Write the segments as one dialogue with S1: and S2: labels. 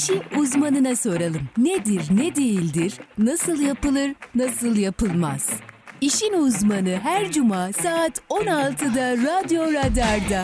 S1: İşi uzmanına soralım. Nedir, ne değildir, nasıl yapılır, nasıl yapılmaz? İşin uzmanı her cuma saat 16'da Radyo Radar'da.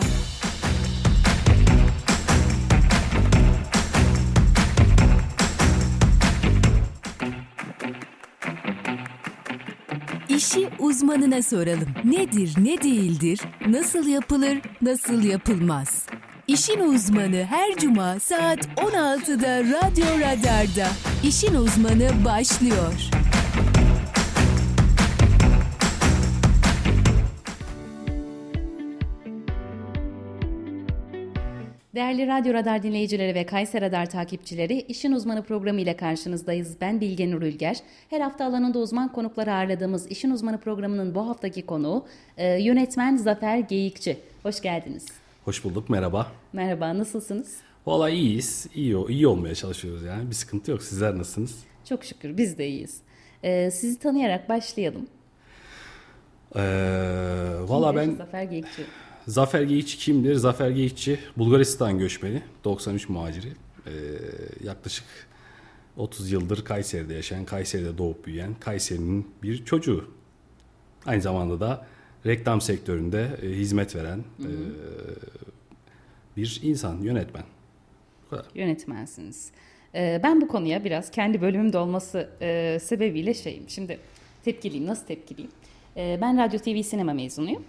S1: İşi uzmanına soralım. Nedir, ne değildir, nasıl yapılır, nasıl yapılmaz? İşin uzmanı her cuma saat 16'da Radyo Radar'da. İşin uzmanı başlıyor.
S2: Değerli Radyo Radar dinleyicileri ve Kayser Radar takipçileri, İşin Uzmanı programı ile karşınızdayız. Ben Bilge Nur Ülger. Her hafta alanında uzman konukları ağırladığımız İşin Uzmanı programının bu haftaki konuğu e, yönetmen Zafer Geyikçi. Hoş geldiniz.
S3: Hoş bulduk, merhaba.
S2: Merhaba, nasılsınız?
S3: Valla iyiyiz, iyi, iyi olmaya çalışıyoruz yani. Bir sıkıntı yok. Sizler nasılsınız?
S2: Çok şükür, biz de iyiyiz. E, sizi tanıyarak başlayalım.
S3: Ee, Valla ben...
S2: Zafer Geyikçi.
S3: Zafer Geyikçi kimdir? Zafer Geyikçi Bulgaristan göçmeni, 93 muhaciri. Ee, yaklaşık 30 yıldır Kayseri'de yaşayan, Kayseri'de doğup büyüyen, Kayseri'nin bir çocuğu. Aynı zamanda da reklam sektöründe e, hizmet veren e, bir insan, yönetmen.
S2: Bu kadar. Yönetmensiniz. E, ben bu konuya biraz kendi bölümümde olması e, sebebiyle şeyim. Şimdi tepkiliyim. Nasıl tepkiliyim? E, ben radyo, TV, sinema mezunuyum.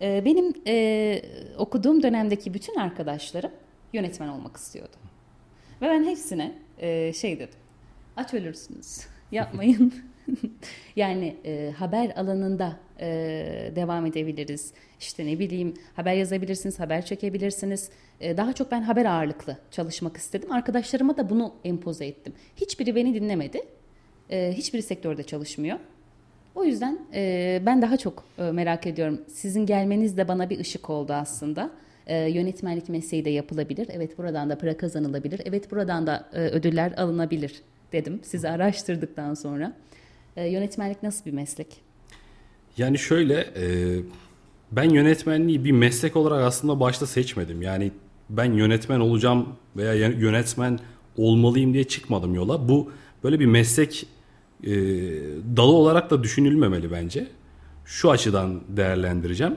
S2: E, benim e, okuduğum dönemdeki bütün arkadaşlarım yönetmen olmak istiyordu. Ve ben hepsine e, şey dedim. Aç ölürsünüz. Yapmayın. yani e, haber alanında e, devam edebiliriz. İşte ne bileyim haber yazabilirsiniz, haber çekebilirsiniz. E, daha çok ben haber ağırlıklı çalışmak istedim. Arkadaşlarıma da bunu empoze ettim. Hiçbiri beni dinlemedi. E, hiçbiri sektörde çalışmıyor. O yüzden e, ben daha çok e, merak ediyorum. Sizin gelmeniz de bana bir ışık oldu aslında. E, yönetmenlik mesleği de yapılabilir. Evet buradan da para kazanılabilir. Evet buradan da e, ödüller alınabilir dedim. Sizi araştırdıktan sonra. E, yönetmenlik nasıl bir meslek?
S3: Yani şöyle, e, ben yönetmenliği bir meslek olarak aslında başta seçmedim. Yani ben yönetmen olacağım veya yönetmen olmalıyım diye çıkmadım yola. Bu böyle bir meslek e, dalı olarak da düşünülmemeli bence. Şu açıdan değerlendireceğim.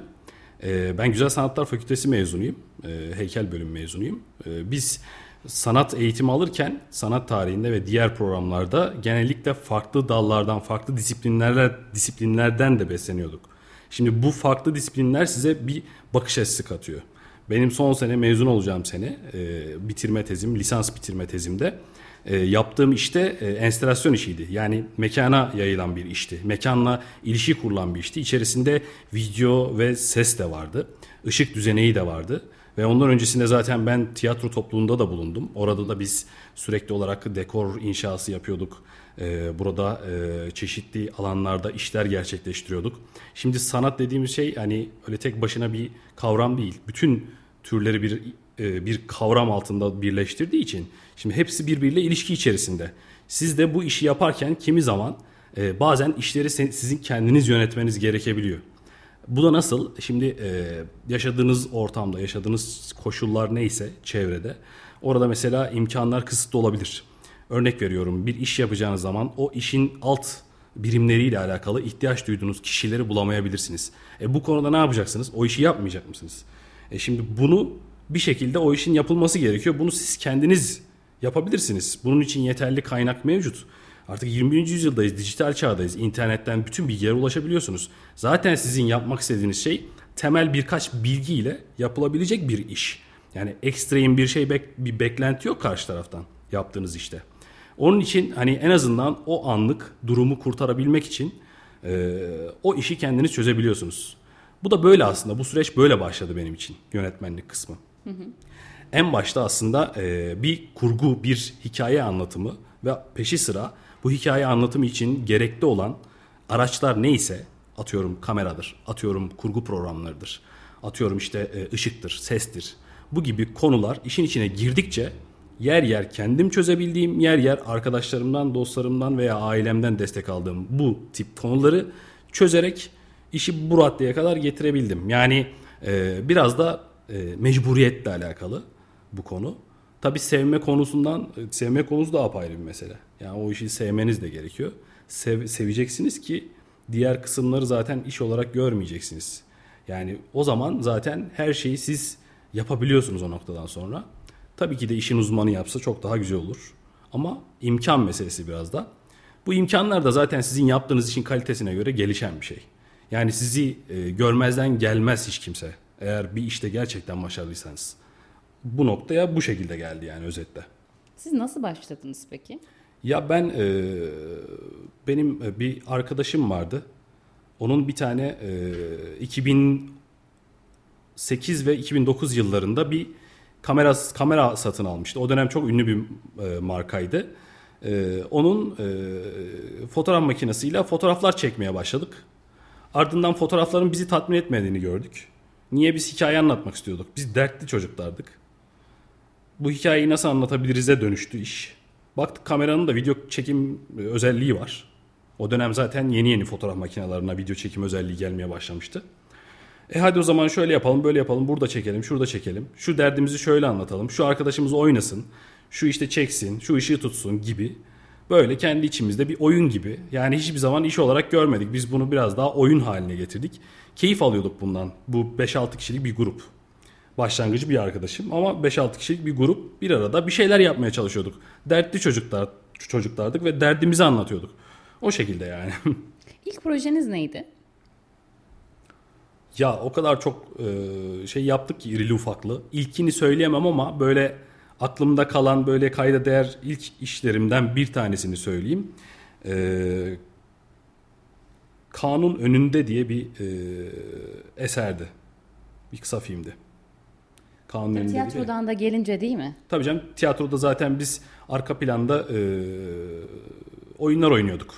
S3: E, ben Güzel Sanatlar Fakültesi mezunuyum. E, heykel bölüm mezunuyum. E, biz sanat eğitimi alırken sanat tarihinde ve diğer programlarda genellikle farklı dallardan, farklı disiplinlerler disiplinlerden de besleniyorduk. Şimdi bu farklı disiplinler size bir bakış açısı katıyor. Benim son sene mezun olacağım sene e, bitirme tezim, lisans bitirme tezimde e, yaptığım işte e, enstelasyon işiydi. Yani mekana yayılan bir işti. Mekanla ilişki kurulan bir işti. İçerisinde video ve ses de vardı. Işık düzeneği de vardı. Ve ondan öncesinde zaten ben tiyatro topluluğunda da bulundum. Orada da biz sürekli olarak dekor inşası yapıyorduk. Ee, burada e, çeşitli alanlarda işler gerçekleştiriyorduk. Şimdi sanat dediğimiz şey hani öyle tek başına bir kavram değil. Bütün türleri bir e, bir kavram altında birleştirdiği için şimdi hepsi birbiriyle ilişki içerisinde. Siz de bu işi yaparken kimi zaman e, bazen işleri sizin kendiniz yönetmeniz gerekebiliyor. Bu da nasıl? Şimdi e, yaşadığınız ortamda, yaşadığınız koşullar neyse çevrede orada mesela imkanlar kısıtlı olabilir. Örnek veriyorum bir iş yapacağınız zaman o işin alt birimleriyle alakalı ihtiyaç duyduğunuz kişileri bulamayabilirsiniz. E, bu konuda ne yapacaksınız? O işi yapmayacak mısınız? E, şimdi bunu bir şekilde o işin yapılması gerekiyor. Bunu siz kendiniz yapabilirsiniz. Bunun için yeterli kaynak mevcut. Artık 21. yüzyıldayız, dijital çağdayız. İnternetten bütün bilgilere ulaşabiliyorsunuz. Zaten sizin yapmak istediğiniz şey temel birkaç bilgiyle yapılabilecek bir iş. Yani ekstrem bir şey bek bir beklenti yok karşı taraftan yaptığınız işte. Onun için hani en azından o anlık durumu kurtarabilmek için e, o işi kendiniz çözebiliyorsunuz. Bu da böyle aslında. Bu süreç böyle başladı benim için yönetmenlik kısmı. Hı hı. En başta aslında e, bir kurgu, bir hikaye anlatımı ve peşi sıra bu hikaye anlatımı için gerekli olan araçlar neyse atıyorum kameradır, atıyorum kurgu programlarıdır, atıyorum işte e, ışıktır, sestir. Bu gibi konular işin içine girdikçe yer yer kendim çözebildiğim, yer yer arkadaşlarımdan, dostlarımdan veya ailemden destek aldığım bu tip konuları çözerek işi bu raddeye kadar getirebildim. Yani e, biraz da e, mecburiyetle alakalı bu konu. Tabi sevme konusundan sevme konusu da apayrı bir mesele. Yani o işi sevmeniz de gerekiyor. Sev, seveceksiniz ki diğer kısımları zaten iş olarak görmeyeceksiniz. Yani o zaman zaten her şeyi siz yapabiliyorsunuz o noktadan sonra. Tabii ki de işin uzmanı yapsa çok daha güzel olur. Ama imkan meselesi biraz da. Bu imkanlar da zaten sizin yaptığınız işin kalitesine göre gelişen bir şey. Yani sizi e, görmezden gelmez hiç kimse. Eğer bir işte gerçekten başarılıysanız. Bu noktaya bu şekilde geldi yani özetle.
S2: Siz nasıl başladınız peki?
S3: Ya ben e, benim e, bir arkadaşım vardı. Onun bir tane e, 2008 ve 2009 yıllarında bir kamera kamera satın almıştı. O dönem çok ünlü bir e, markaydı. E, onun e, fotoğraf makinesiyle fotoğraflar çekmeye başladık. Ardından fotoğrafların bizi tatmin etmediğini gördük. Niye biz hikaye anlatmak istiyorduk? Biz dertli çocuklardık. Bu hikayeyi nasıl anlatabiliriz'e dönüştü iş. Baktık kameranın da video çekim özelliği var. O dönem zaten yeni yeni fotoğraf makinelerine video çekim özelliği gelmeye başlamıştı. E hadi o zaman şöyle yapalım, böyle yapalım, burada çekelim, şurada çekelim. Şu derdimizi şöyle anlatalım. Şu arkadaşımız oynasın, şu işte çeksin, şu ışığı tutsun gibi. Böyle kendi içimizde bir oyun gibi. Yani hiçbir zaman iş olarak görmedik. Biz bunu biraz daha oyun haline getirdik. Keyif alıyorduk bundan. Bu 5-6 kişilik bir grup. Başlangıcı bir arkadaşım ama 5-6 kişilik bir grup bir arada bir şeyler yapmaya çalışıyorduk. Dertli çocuklar çocuklardık ve derdimizi anlatıyorduk. O şekilde yani.
S2: İlk projeniz neydi?
S3: Ya o kadar çok e, şey yaptık ki irili ufaklı. İlkini söyleyemem ama böyle aklımda kalan böyle kayda değer ilk işlerimden bir tanesini söyleyeyim. E, Kanun Önünde diye bir e, eserdi. Bir kısa filmdi.
S2: Önünde Tiyatrodan da gelince değil mi?
S3: Tabii canım tiyatroda zaten biz arka planda e, oyunlar oynuyorduk.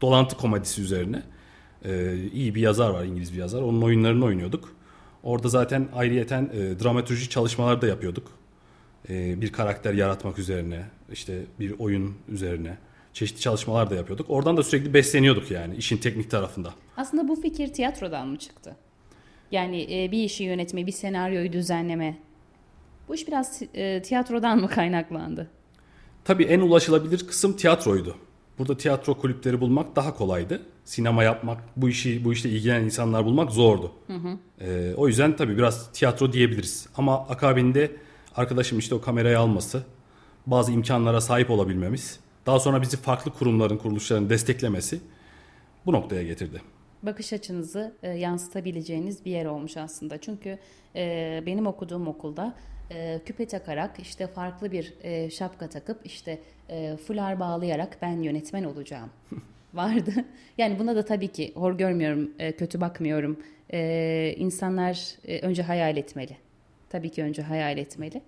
S3: Dolantı komedisi üzerine. E, iyi bir yazar var İngiliz bir yazar. Onun oyunlarını oynuyorduk. Orada zaten ayrıyeten e, dramatürji çalışmalar da yapıyorduk. E, bir karakter yaratmak üzerine, işte bir oyun üzerine çeşitli çalışmalar da yapıyorduk. Oradan da sürekli besleniyorduk yani işin teknik tarafında.
S2: Aslında bu fikir tiyatrodan mı çıktı? Yani e, bir işi yönetme, bir senaryoyu düzenleme. Bu iş biraz e, tiyatrodan mı kaynaklandı?
S3: Tabii en ulaşılabilir kısım tiyatroydu. Burada tiyatro kulüpleri bulmak daha kolaydı. Sinema yapmak, bu işi bu işte ilgilenen insanlar bulmak zordu. Hı hı. Ee, o yüzden tabii biraz tiyatro diyebiliriz. Ama akabinde arkadaşım işte o kamerayı alması, bazı imkanlara sahip olabilmemiz, daha sonra bizi farklı kurumların, kuruluşların desteklemesi bu noktaya getirdi
S2: bakış açınızı e, yansıtabileceğiniz bir yer olmuş aslında. Çünkü e, benim okuduğum okulda e, küpe takarak işte farklı bir e, şapka takıp işte e, fular bağlayarak ben yönetmen olacağım vardı. Yani buna da tabii ki hor görmüyorum, e, kötü bakmıyorum. E, insanlar e, önce hayal etmeli. Tabii ki önce hayal etmeli.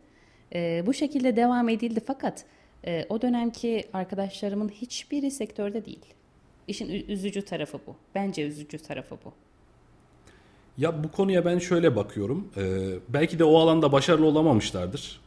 S2: E, bu şekilde devam edildi fakat e, o dönemki arkadaşlarımın hiçbiri sektörde değil. İşin üzücü tarafı bu. Bence üzücü tarafı bu.
S3: Ya bu konuya ben şöyle bakıyorum. Ee, belki de o alanda başarılı olamamışlardır.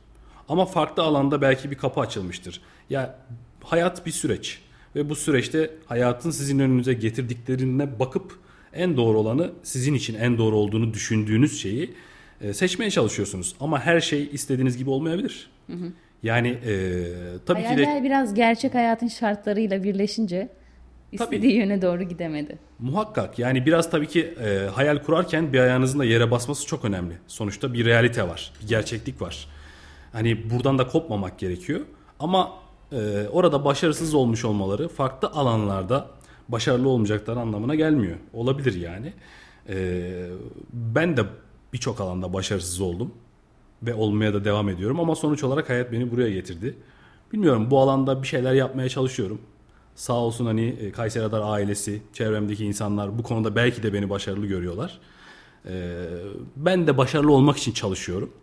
S3: Ama farklı alanda belki bir kapı açılmıştır. Ya hayat bir süreç ve bu süreçte hayatın sizin önünüze getirdiklerine bakıp en doğru olanı sizin için en doğru olduğunu düşündüğünüz şeyi e, seçmeye çalışıyorsunuz. Ama her şey istediğiniz gibi olmayabilir. Hı hı. Yani e, tabii
S2: Hayaller
S3: ki
S2: de biraz gerçek hayatın şartlarıyla birleşince İstediği tabii, yöne doğru gidemedi.
S3: Muhakkak yani biraz tabii ki e, hayal kurarken bir ayağınızın da yere basması çok önemli. Sonuçta bir realite var, bir gerçeklik var. Hani buradan da kopmamak gerekiyor. Ama e, orada başarısız olmuş olmaları farklı alanlarda başarılı olmayacaklar anlamına gelmiyor. Olabilir yani. E, ben de birçok alanda başarısız oldum ve olmaya da devam ediyorum ama sonuç olarak hayat beni buraya getirdi. Bilmiyorum bu alanda bir şeyler yapmaya çalışıyorum. Sağ olsun hani e, Kayseri Radar ailesi, çevremdeki insanlar bu konuda belki de beni başarılı görüyorlar. Ee, ben de başarılı olmak için çalışıyorum.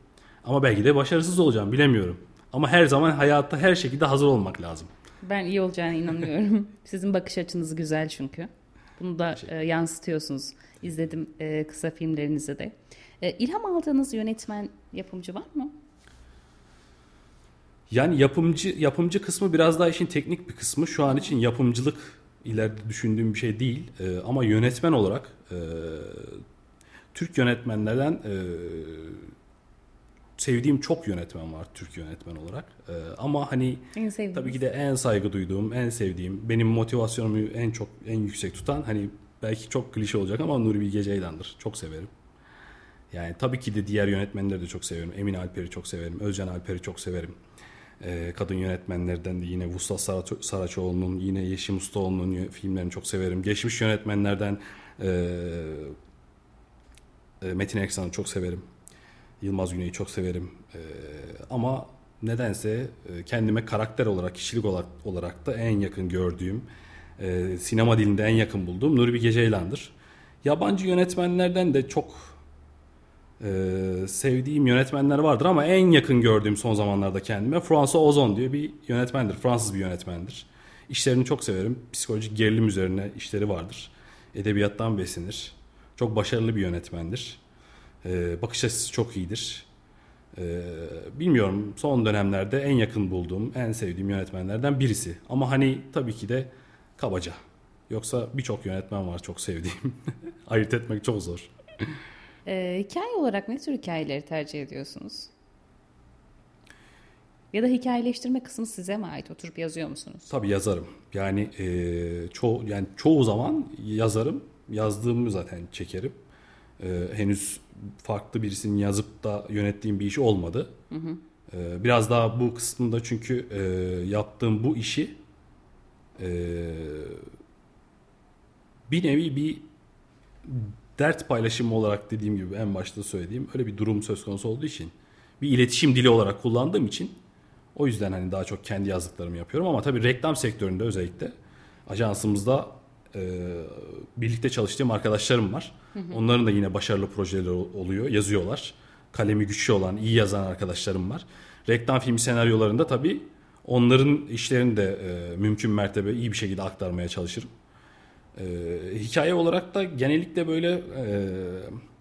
S3: Ama belki de başarısız olacağım bilemiyorum. Ama her zaman hayatta her şekilde hazır olmak lazım.
S2: Ben iyi olacağına inanıyorum. Sizin bakış açınız güzel çünkü. Bunu da e, yansıtıyorsunuz. İzledim e, kısa filmlerinizi de. E, ilham aldığınız yönetmen, yapımcı var mı?
S3: Yani yapımcı yapımcı kısmı biraz daha işin teknik bir kısmı. Şu an için yapımcılık ileride düşündüğüm bir şey değil. E, ama yönetmen olarak e, Türk yönetmenlerden e, sevdiğim çok yönetmen var Türk yönetmen olarak. Ee, ama hani tabii ki de en saygı duyduğum, en sevdiğim, benim motivasyonumu en çok en yüksek tutan hani belki çok klişe olacak ama Nuri Bilge Ceylan'dır. Çok severim. Yani tabii ki de diğer yönetmenleri de çok severim. Emin Alper'i çok severim. Özcan Alper'i çok severim. Ee, kadın yönetmenlerden de yine Vuslat Saraç- Saraçoğlu'nun, yine Yeşim Ustaoğlu'nun filmlerini çok severim. Geçmiş yönetmenlerden e, e, Metin Eksan'ı çok severim. Yılmaz Güney'i çok severim. E, ama nedense kendime karakter olarak, kişilik olarak, olarak da en yakın gördüğüm, sinema dilinde en yakın bulduğum Nuri Bilge Ceylan'dır. Yabancı yönetmenlerden de çok e, sevdiğim yönetmenler vardır ama en yakın gördüğüm son zamanlarda kendime François Ozon diye bir yönetmendir. Fransız bir yönetmendir. İşlerini çok severim. Psikolojik gerilim üzerine işleri vardır. Edebiyattan besinir. Çok başarılı bir yönetmendir. E, bakış açısı çok iyidir. E, bilmiyorum son dönemlerde en yakın bulduğum, en sevdiğim yönetmenlerden birisi. Ama hani tabii ki de kabaca. Yoksa birçok yönetmen var çok sevdiğim. Ayırt etmek çok zor.
S2: Ee, hikaye olarak ne tür hikayeleri tercih ediyorsunuz? Ya da hikayeleştirme kısmı size mi ait? Oturup yazıyor musunuz?
S3: Tabii yazarım. Yani e, çoğu yani çoğu zaman yazarım. Yazdığımı zaten çekerim. E, henüz farklı birisinin yazıp da yönettiğim bir iş olmadı. E, biraz daha bu kısmında çünkü e, yaptığım bu işi e, bir nevi bir dert paylaşımı olarak dediğim gibi en başta söylediğim öyle bir durum söz konusu olduğu için bir iletişim dili olarak kullandığım için o yüzden hani daha çok kendi yazdıklarımı yapıyorum ama tabii reklam sektöründe özellikle ajansımızda e, birlikte çalıştığım arkadaşlarım var. Onların da yine başarılı projeleri ol- oluyor, yazıyorlar. Kalemi güçlü olan, iyi yazan arkadaşlarım var. Reklam filmi senaryolarında tabii onların işlerini de e, mümkün mertebe iyi bir şekilde aktarmaya çalışırım. E, hikaye olarak da genellikle böyle e,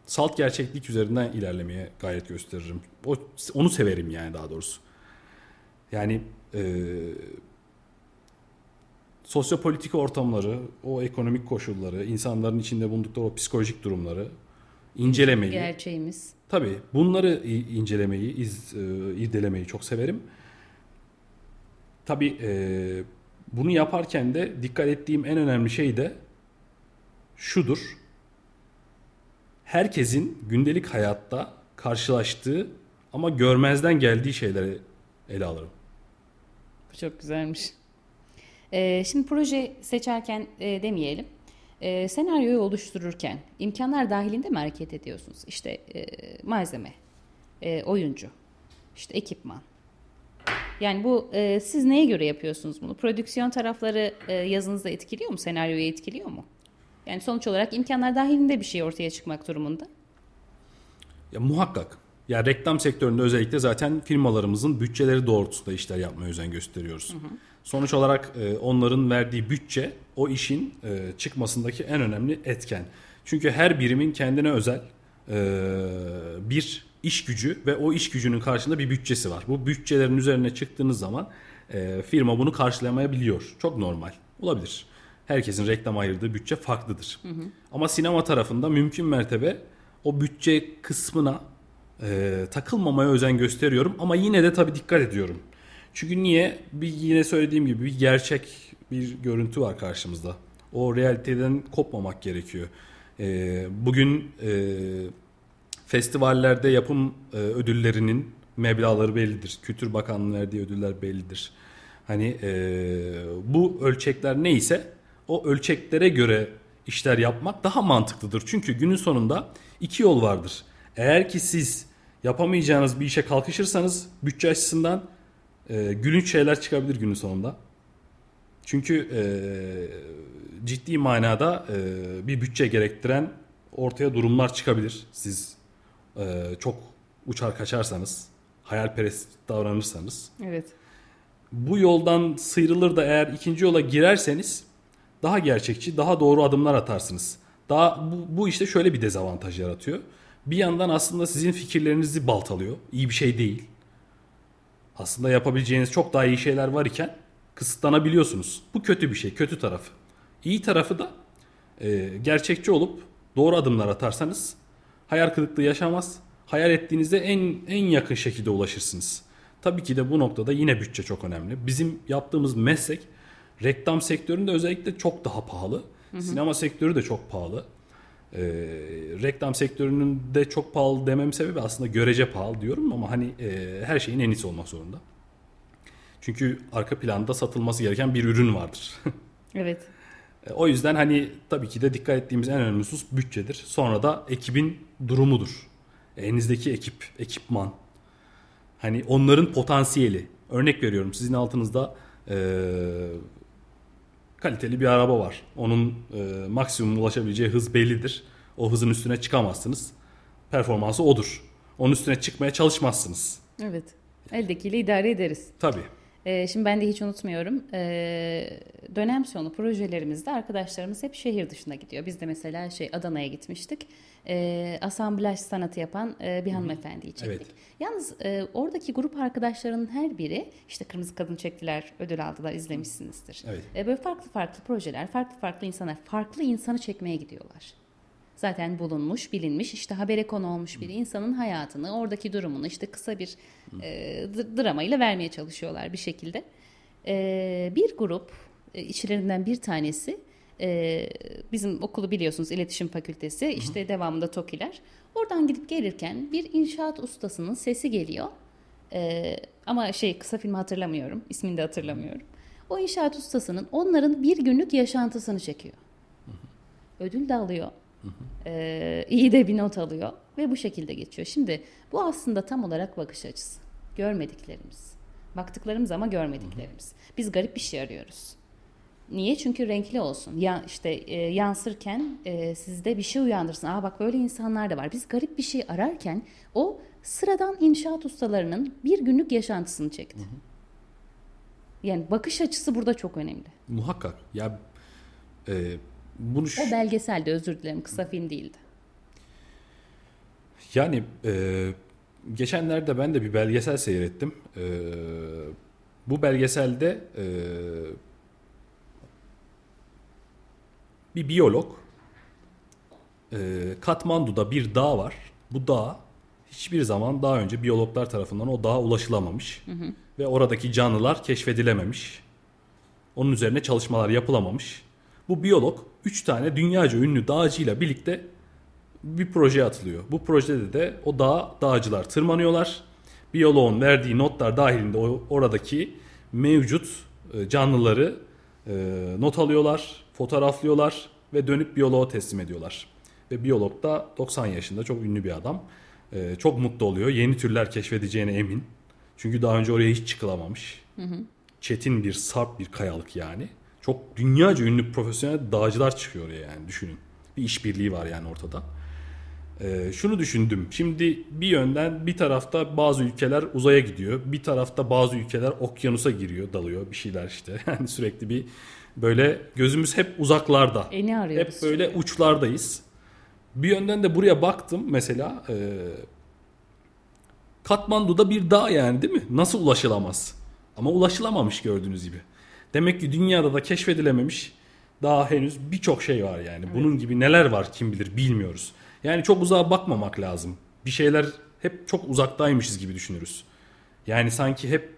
S3: salt gerçeklik üzerinden ilerlemeye gayret gösteririm. O, onu severim yani daha doğrusu. Yani e, sosyopolitik ortamları, o ekonomik koşulları, insanların içinde bulundukları o psikolojik durumları incelemeyi,
S2: Gerçeğimiz.
S3: tabii bunları incelemeyi, iz, e, irdelemeyi çok severim. Tabii e, bunu yaparken de dikkat ettiğim en önemli şey de şudur. Herkesin gündelik hayatta karşılaştığı ama görmezden geldiği şeyleri ele alırım.
S2: Bu çok güzelmiş. Ee, şimdi proje seçerken e, demeyelim. E, senaryoyu oluştururken imkanlar dahilinde mi hareket ediyorsunuz? İşte e, malzeme, e, oyuncu, işte ekipman. Yani bu e, siz neye göre yapıyorsunuz bunu? Prodüksiyon tarafları e, yazınızda etkiliyor mu? Senaryoyu etkiliyor mu? Yani sonuç olarak imkanlar dahilinde bir şey ortaya çıkmak durumunda.
S3: Ya muhakkak. Ya reklam sektöründe özellikle zaten firmalarımızın bütçeleri doğrultusunda işler yapmaya özen gösteriyoruz. Sonuç olarak e, onların verdiği bütçe o işin e, çıkmasındaki en önemli etken. Çünkü her birimin kendine özel e, bir iş gücü ve o iş gücünün karşında bir bütçesi var. Bu bütçelerin üzerine çıktığınız zaman e, firma bunu karşılamayabiliyor. Çok normal. Olabilir. Herkesin reklam ayırdığı bütçe farklıdır. Ama sinema tarafında mümkün mertebe o bütçe kısmına e, takılmamaya özen gösteriyorum ama yine de tabii dikkat ediyorum. Çünkü niye? Bir yine söylediğim gibi bir gerçek bir görüntü var karşımızda. O realiteden kopmamak gerekiyor. E, bugün e, festivallerde yapım e, ödüllerinin meblağları bellidir. Kültür Bakanlığı verdiği ödüller bellidir. Hani e, bu ölçekler neyse o ölçeklere göre işler yapmak daha mantıklıdır. Çünkü günün sonunda iki yol vardır. Eğer ki siz yapamayacağınız bir işe kalkışırsanız bütçe açısından e, gülünç şeyler çıkabilir günün sonunda. Çünkü e, ciddi manada e, bir bütçe gerektiren ortaya durumlar çıkabilir. Siz e, çok uçar kaçarsanız, hayalperest davranırsanız.
S2: Evet.
S3: Bu yoldan sıyrılır da eğer ikinci yola girerseniz daha gerçekçi, daha doğru adımlar atarsınız. Daha bu, bu işte şöyle bir dezavantaj yaratıyor. Bir yandan aslında sizin fikirlerinizi baltalıyor. İyi bir şey değil. Aslında yapabileceğiniz çok daha iyi şeyler var iken kısıtlanabiliyorsunuz. Bu kötü bir şey, kötü tarafı. İyi tarafı da e, gerçekçi olup doğru adımlar atarsanız hayal kırıklığı yaşamaz. hayal ettiğinizde en en yakın şekilde ulaşırsınız. Tabii ki de bu noktada yine bütçe çok önemli. Bizim yaptığımız meslek reklam sektöründe özellikle çok daha pahalı. Hı hı. Sinema sektörü de çok pahalı. Ee, reklam sektörünün de çok pahalı demem sebebi aslında görece pahalı diyorum ama hani e, her şeyin en iyisi olmak zorunda. Çünkü arka planda satılması gereken bir ürün vardır.
S2: evet.
S3: E, o yüzden hani tabii ki de dikkat ettiğimiz en önemli husus bütçedir. Sonra da ekibin durumudur. Elinizdeki ekip, ekipman. Hani onların potansiyeli. Örnek veriyorum sizin altınızda e, kaliteli bir araba var. Onun e, maksimum ulaşabileceği hız bellidir. O hızın üstüne çıkamazsınız. Performansı odur. Onun üstüne çıkmaya çalışmazsınız.
S2: Evet. Eldekiyle idare ederiz.
S3: Tabii.
S2: Ee, şimdi ben de hiç unutmuyorum. Ee, dönem sonu projelerimizde arkadaşlarımız hep şehir dışına gidiyor. Biz de mesela şey Adana'ya gitmiştik. Ee, asamblaj sanatı yapan e, bir hanımefendiyi çektik. Evet. Yalnız e, oradaki grup arkadaşlarının her biri işte Kırmızı Kadın çektiler, ödül aldılar, izlemişsinizdir. Evet. E, böyle farklı farklı projeler, farklı farklı insanlar, farklı insanı çekmeye gidiyorlar zaten bulunmuş, bilinmiş, işte habere konu olmuş bir insanın hayatını, oradaki durumunu işte kısa bir e, dramayla vermeye çalışıyorlar bir şekilde. E, bir grup, e, içlerinden bir tanesi, e, bizim okulu biliyorsunuz iletişim fakültesi, işte devamında TOKİ'ler. Oradan gidip gelirken bir inşaat ustasının sesi geliyor. E, ama şey kısa filmi hatırlamıyorum, ismini de hatırlamıyorum. O inşaat ustasının onların bir günlük yaşantısını çekiyor. Ödül de alıyor. Ee, iyi de bir not alıyor ve bu şekilde geçiyor. Şimdi bu aslında tam olarak bakış açısı. Görmediklerimiz. Baktıklarımız ama görmediklerimiz. Biz garip bir şey arıyoruz. Niye? Çünkü renkli olsun. Ya işte e, yansırken e, sizde bir şey uyandırsın. Aa bak böyle insanlar da var. Biz garip bir şey ararken o sıradan inşaat ustalarının bir günlük yaşantısını çekti. Hı hı. Yani bakış açısı burada çok önemli.
S3: Muhakkak. Ya e, bunu
S2: o belgeselde özür dilerim kısa film değildi.
S3: Yani e, geçenlerde ben de bir belgesel seyrettim. E, bu belgeselde e, bir biyolog e, Katmandu'da bir dağ var. Bu dağ hiçbir zaman daha önce biyologlar tarafından o dağa ulaşılamamış. Hı hı. Ve oradaki canlılar keşfedilememiş. Onun üzerine çalışmalar yapılamamış. Bu biyolog 3 tane dünyaca ünlü dağcıyla birlikte bir projeye atılıyor. Bu projede de o dağ dağcılar tırmanıyorlar. Biyoloğun verdiği notlar dahilinde oradaki mevcut e, canlıları e, not alıyorlar, fotoğraflıyorlar ve dönüp biyoloğa teslim ediyorlar. Ve biyolog da 90 yaşında çok ünlü bir adam. E, çok mutlu oluyor. Yeni türler keşfedeceğine emin. Çünkü daha önce oraya hiç çıkılamamış. Hı hı. Çetin bir sarp bir kayalık yani çok dünyaca ünlü profesyonel dağcılar çıkıyor ya yani düşünün. Bir işbirliği var yani ortada. Ee, şunu düşündüm. Şimdi bir yönden bir tarafta bazı ülkeler uzaya gidiyor. Bir tarafta bazı ülkeler okyanusa giriyor, dalıyor bir şeyler işte. Yani sürekli bir böyle gözümüz hep uzaklarda.
S2: Eni arıyoruz.
S3: Hep böyle şimdi. uçlardayız. Bir yönden de buraya baktım mesela. E, Katmandu'da bir dağ yani değil mi? Nasıl ulaşılamaz? Ama ulaşılamamış gördüğünüz gibi. Demek ki dünyada da keşfedilememiş daha henüz birçok şey var yani. Evet. Bunun gibi neler var kim bilir bilmiyoruz. Yani çok uzağa bakmamak lazım. Bir şeyler hep çok uzaktaymışız gibi düşünürüz. Yani sanki hep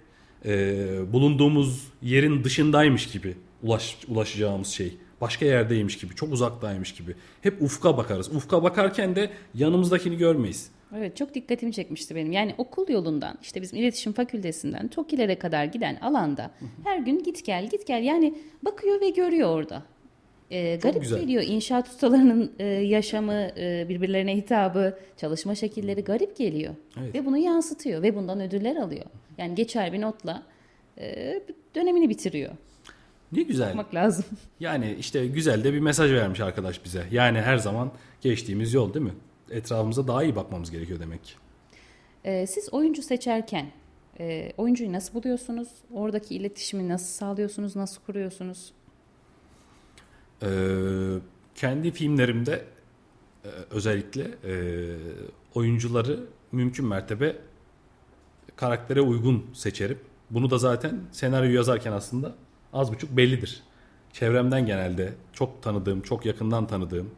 S3: e, bulunduğumuz yerin dışındaymış gibi ulaş, ulaşacağımız şey. Başka yerdeymiş gibi, çok uzaktaymış gibi. Hep ufka bakarız. Ufka bakarken de yanımızdakini görmeyiz.
S2: Evet çok dikkatimi çekmişti benim. Yani okul yolundan işte bizim iletişim fakültesinden TOKİ'lere kadar giden alanda her gün git gel git gel yani bakıyor ve görüyor orada. Ee, garip güzel. geliyor inşaat ustalarının e, yaşamı, e, birbirlerine hitabı, çalışma şekilleri garip geliyor. Evet. Ve bunu yansıtıyor ve bundan ödüller alıyor. Yani geçer bir notla e, dönemini bitiriyor.
S3: Ne güzel.
S2: Bakmak lazım.
S3: Yani işte güzel de bir mesaj vermiş arkadaş bize. Yani her zaman geçtiğimiz yol değil mi? etrafımıza daha iyi bakmamız gerekiyor demek.
S2: Ee, siz oyuncu seçerken e, oyuncuyu nasıl buluyorsunuz? Oradaki iletişimi nasıl sağlıyorsunuz? Nasıl kuruyorsunuz?
S3: Ee, kendi filmlerimde e, özellikle e, oyuncuları mümkün mertebe karaktere uygun seçerim. Bunu da zaten senaryo yazarken aslında az buçuk bellidir. Çevremden genelde çok tanıdığım, çok yakından tanıdığım,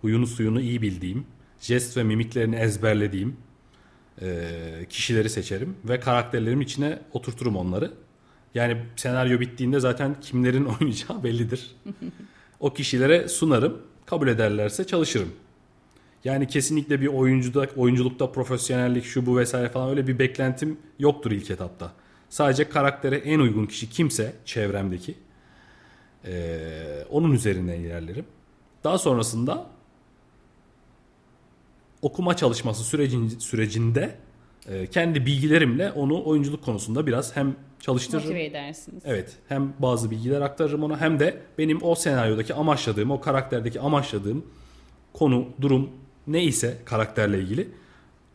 S3: huyunu suyunu iyi bildiğim jest ve mimiklerini ezberlediğim e, kişileri seçerim ve karakterlerim içine oturturum onları. Yani senaryo bittiğinde zaten kimlerin oynayacağı bellidir. o kişilere sunarım. Kabul ederlerse çalışırım. Yani kesinlikle bir oyuncuda, oyunculukta profesyonellik şu bu vesaire falan öyle bir beklentim yoktur ilk etapta. Sadece karaktere en uygun kişi kimse çevremdeki ee, onun üzerinden ilerlerim. Daha sonrasında okuma çalışması sürecin, sürecinde e, kendi bilgilerimle onu oyunculuk konusunda biraz hem çalıştırırım.
S2: Motive edersiniz.
S3: Evet. Hem bazı bilgiler aktarırım ona hem de benim o senaryodaki amaçladığım, o karakterdeki amaçladığım konu, durum ne ise karakterle ilgili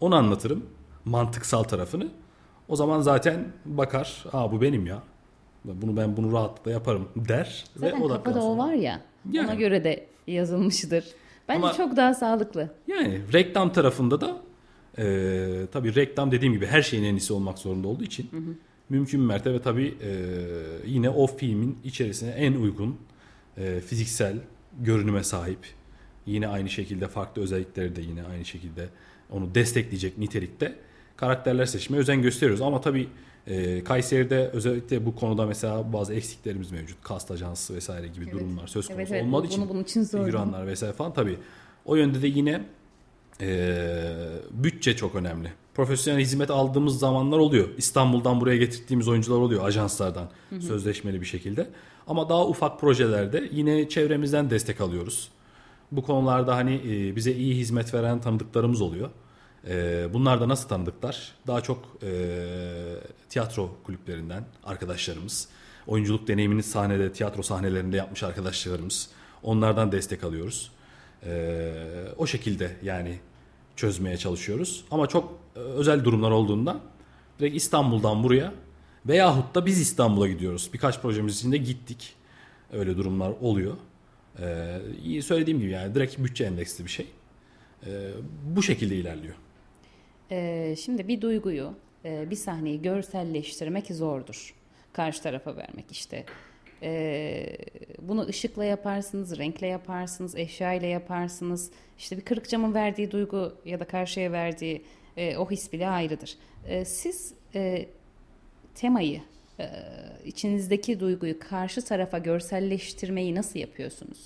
S3: onu anlatırım. Mantıksal tarafını. O zaman zaten bakar, aa bu benim ya. Bunu ben bunu rahatlıkla yaparım der
S2: Zaten
S3: ve
S2: kafada o var ya.
S3: Yani.
S2: Ona göre de yazılmıştır. Bence
S3: Ama-
S2: çok daha sağlıklı.
S3: Yani reklam tarafında da e, tabii reklam dediğim gibi her şeyin en iyisi olmak zorunda olduğu için mümkün mertebe tabii e, yine o filmin içerisine en uygun e, fiziksel görünüme sahip yine aynı şekilde farklı özellikleri de yine aynı şekilde onu destekleyecek nitelikte karakterler seçmeye özen gösteriyoruz. Ama tabii e, Kayseri'de özellikle bu konuda mesela bazı eksiklerimiz mevcut. Kast ajansı vesaire gibi
S2: Evet.
S3: durumlar söz konusu
S2: Evet, evet.
S3: olmadığı
S2: Bunu
S3: için
S2: bunun için sordum.
S3: figüranlar vesaire falan tabii. O yönde de yine e, bütçe çok önemli. Profesyonel hizmet aldığımız zamanlar oluyor. İstanbul'dan buraya getirdiğimiz oyuncular oluyor ajanslardan sözleşmeli bir şekilde. Ama daha ufak projelerde yine çevremizden destek alıyoruz. Bu konularda hani e, bize iyi hizmet veren tanıdıklarımız oluyor. E, bunlar da nasıl tanıdıklar? Daha çok e, tiyatro kulüplerinden arkadaşlarımız, oyunculuk deneyimini sahnede, tiyatro sahnelerinde yapmış arkadaşlarımız. Onlardan destek alıyoruz. E, o şekilde yani çözmeye çalışıyoruz. Ama çok e, özel durumlar olduğunda direkt İstanbul'dan buraya veyahut da biz İstanbul'a gidiyoruz. Birkaç projemiz için de gittik. Öyle durumlar oluyor. Ee, söylediğim gibi yani direkt bütçe endeksli bir şey. Ee, bu şekilde ilerliyor.
S2: Ee, şimdi bir duyguyu, e, bir sahneyi görselleştirmek zordur. Karşı tarafa vermek işte. Ee, bunu ışıkla yaparsınız, renkle yaparsınız, eşya ile yaparsınız. İşte bir kırık camın verdiği duygu ya da karşıya verdiği e, o his bile ayrıdır. Ee, siz e, temayı, e, içinizdeki duyguyu karşı tarafa görselleştirmeyi nasıl yapıyorsunuz?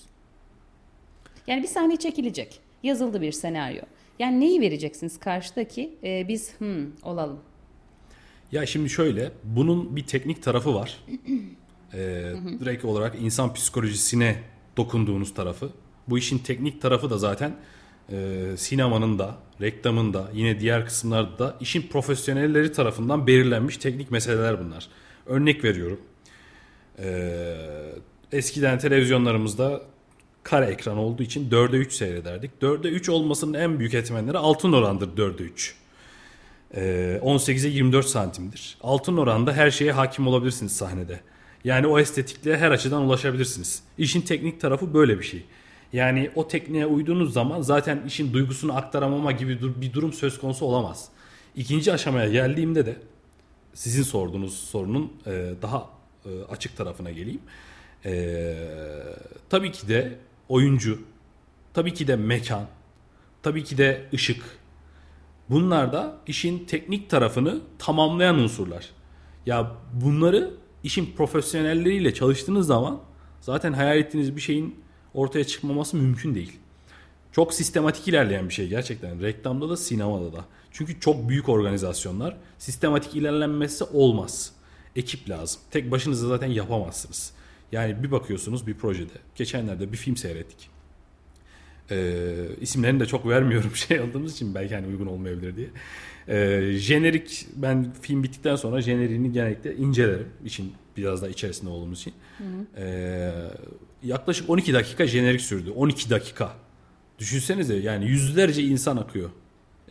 S2: Yani bir sahne çekilecek. Yazıldı bir senaryo. Yani neyi vereceksiniz karşıdaki? e, biz hmm, olalım.
S3: Ya şimdi şöyle bunun bir teknik tarafı var. Ee, direkt olarak insan psikolojisine dokunduğunuz tarafı. Bu işin teknik tarafı da zaten e, sinemanın da, reklamın da, yine diğer kısımlarda da işin profesyonelleri tarafından belirlenmiş teknik meseleler bunlar. Örnek veriyorum. Ee, eskiden televizyonlarımızda kare ekran olduğu için 4'e 3 seyrederdik. 4'e 3 olmasının en büyük etmenleri altın orandır 4'e 3. Ee, 18'e 24 santimdir. Altın oranda her şeye hakim olabilirsiniz sahnede. Yani o estetikliğe her açıdan ulaşabilirsiniz. İşin teknik tarafı böyle bir şey. Yani o tekniğe uyduğunuz zaman zaten işin duygusunu aktaramama gibi bir durum söz konusu olamaz. İkinci aşamaya geldiğimde de sizin sorduğunuz sorunun e, daha e, açık tarafına geleyim. E, tabii ki de oyuncu, tabii ki de mekan, tabii ki de ışık. Bunlar da işin teknik tarafını tamamlayan unsurlar. Ya bunları işin profesyonelleriyle çalıştığınız zaman zaten hayal ettiğiniz bir şeyin ortaya çıkmaması mümkün değil. Çok sistematik ilerleyen bir şey gerçekten. Reklamda da sinemada da. Çünkü çok büyük organizasyonlar. Sistematik ilerlenmesi olmaz. Ekip lazım. Tek başınıza zaten yapamazsınız. Yani bir bakıyorsunuz bir projede. Geçenlerde bir film seyrettik. Ee, isimlerini de çok vermiyorum şey olduğumuz için belki hani uygun olmayabilir diye. Ee, jenerik ben film bittikten sonra jeneriğini genellikle incelerim. için biraz da içerisinde olduğumuz için. Ee, yaklaşık 12 dakika jenerik sürdü. 12 dakika. Düşünsenize yani yüzlerce insan akıyor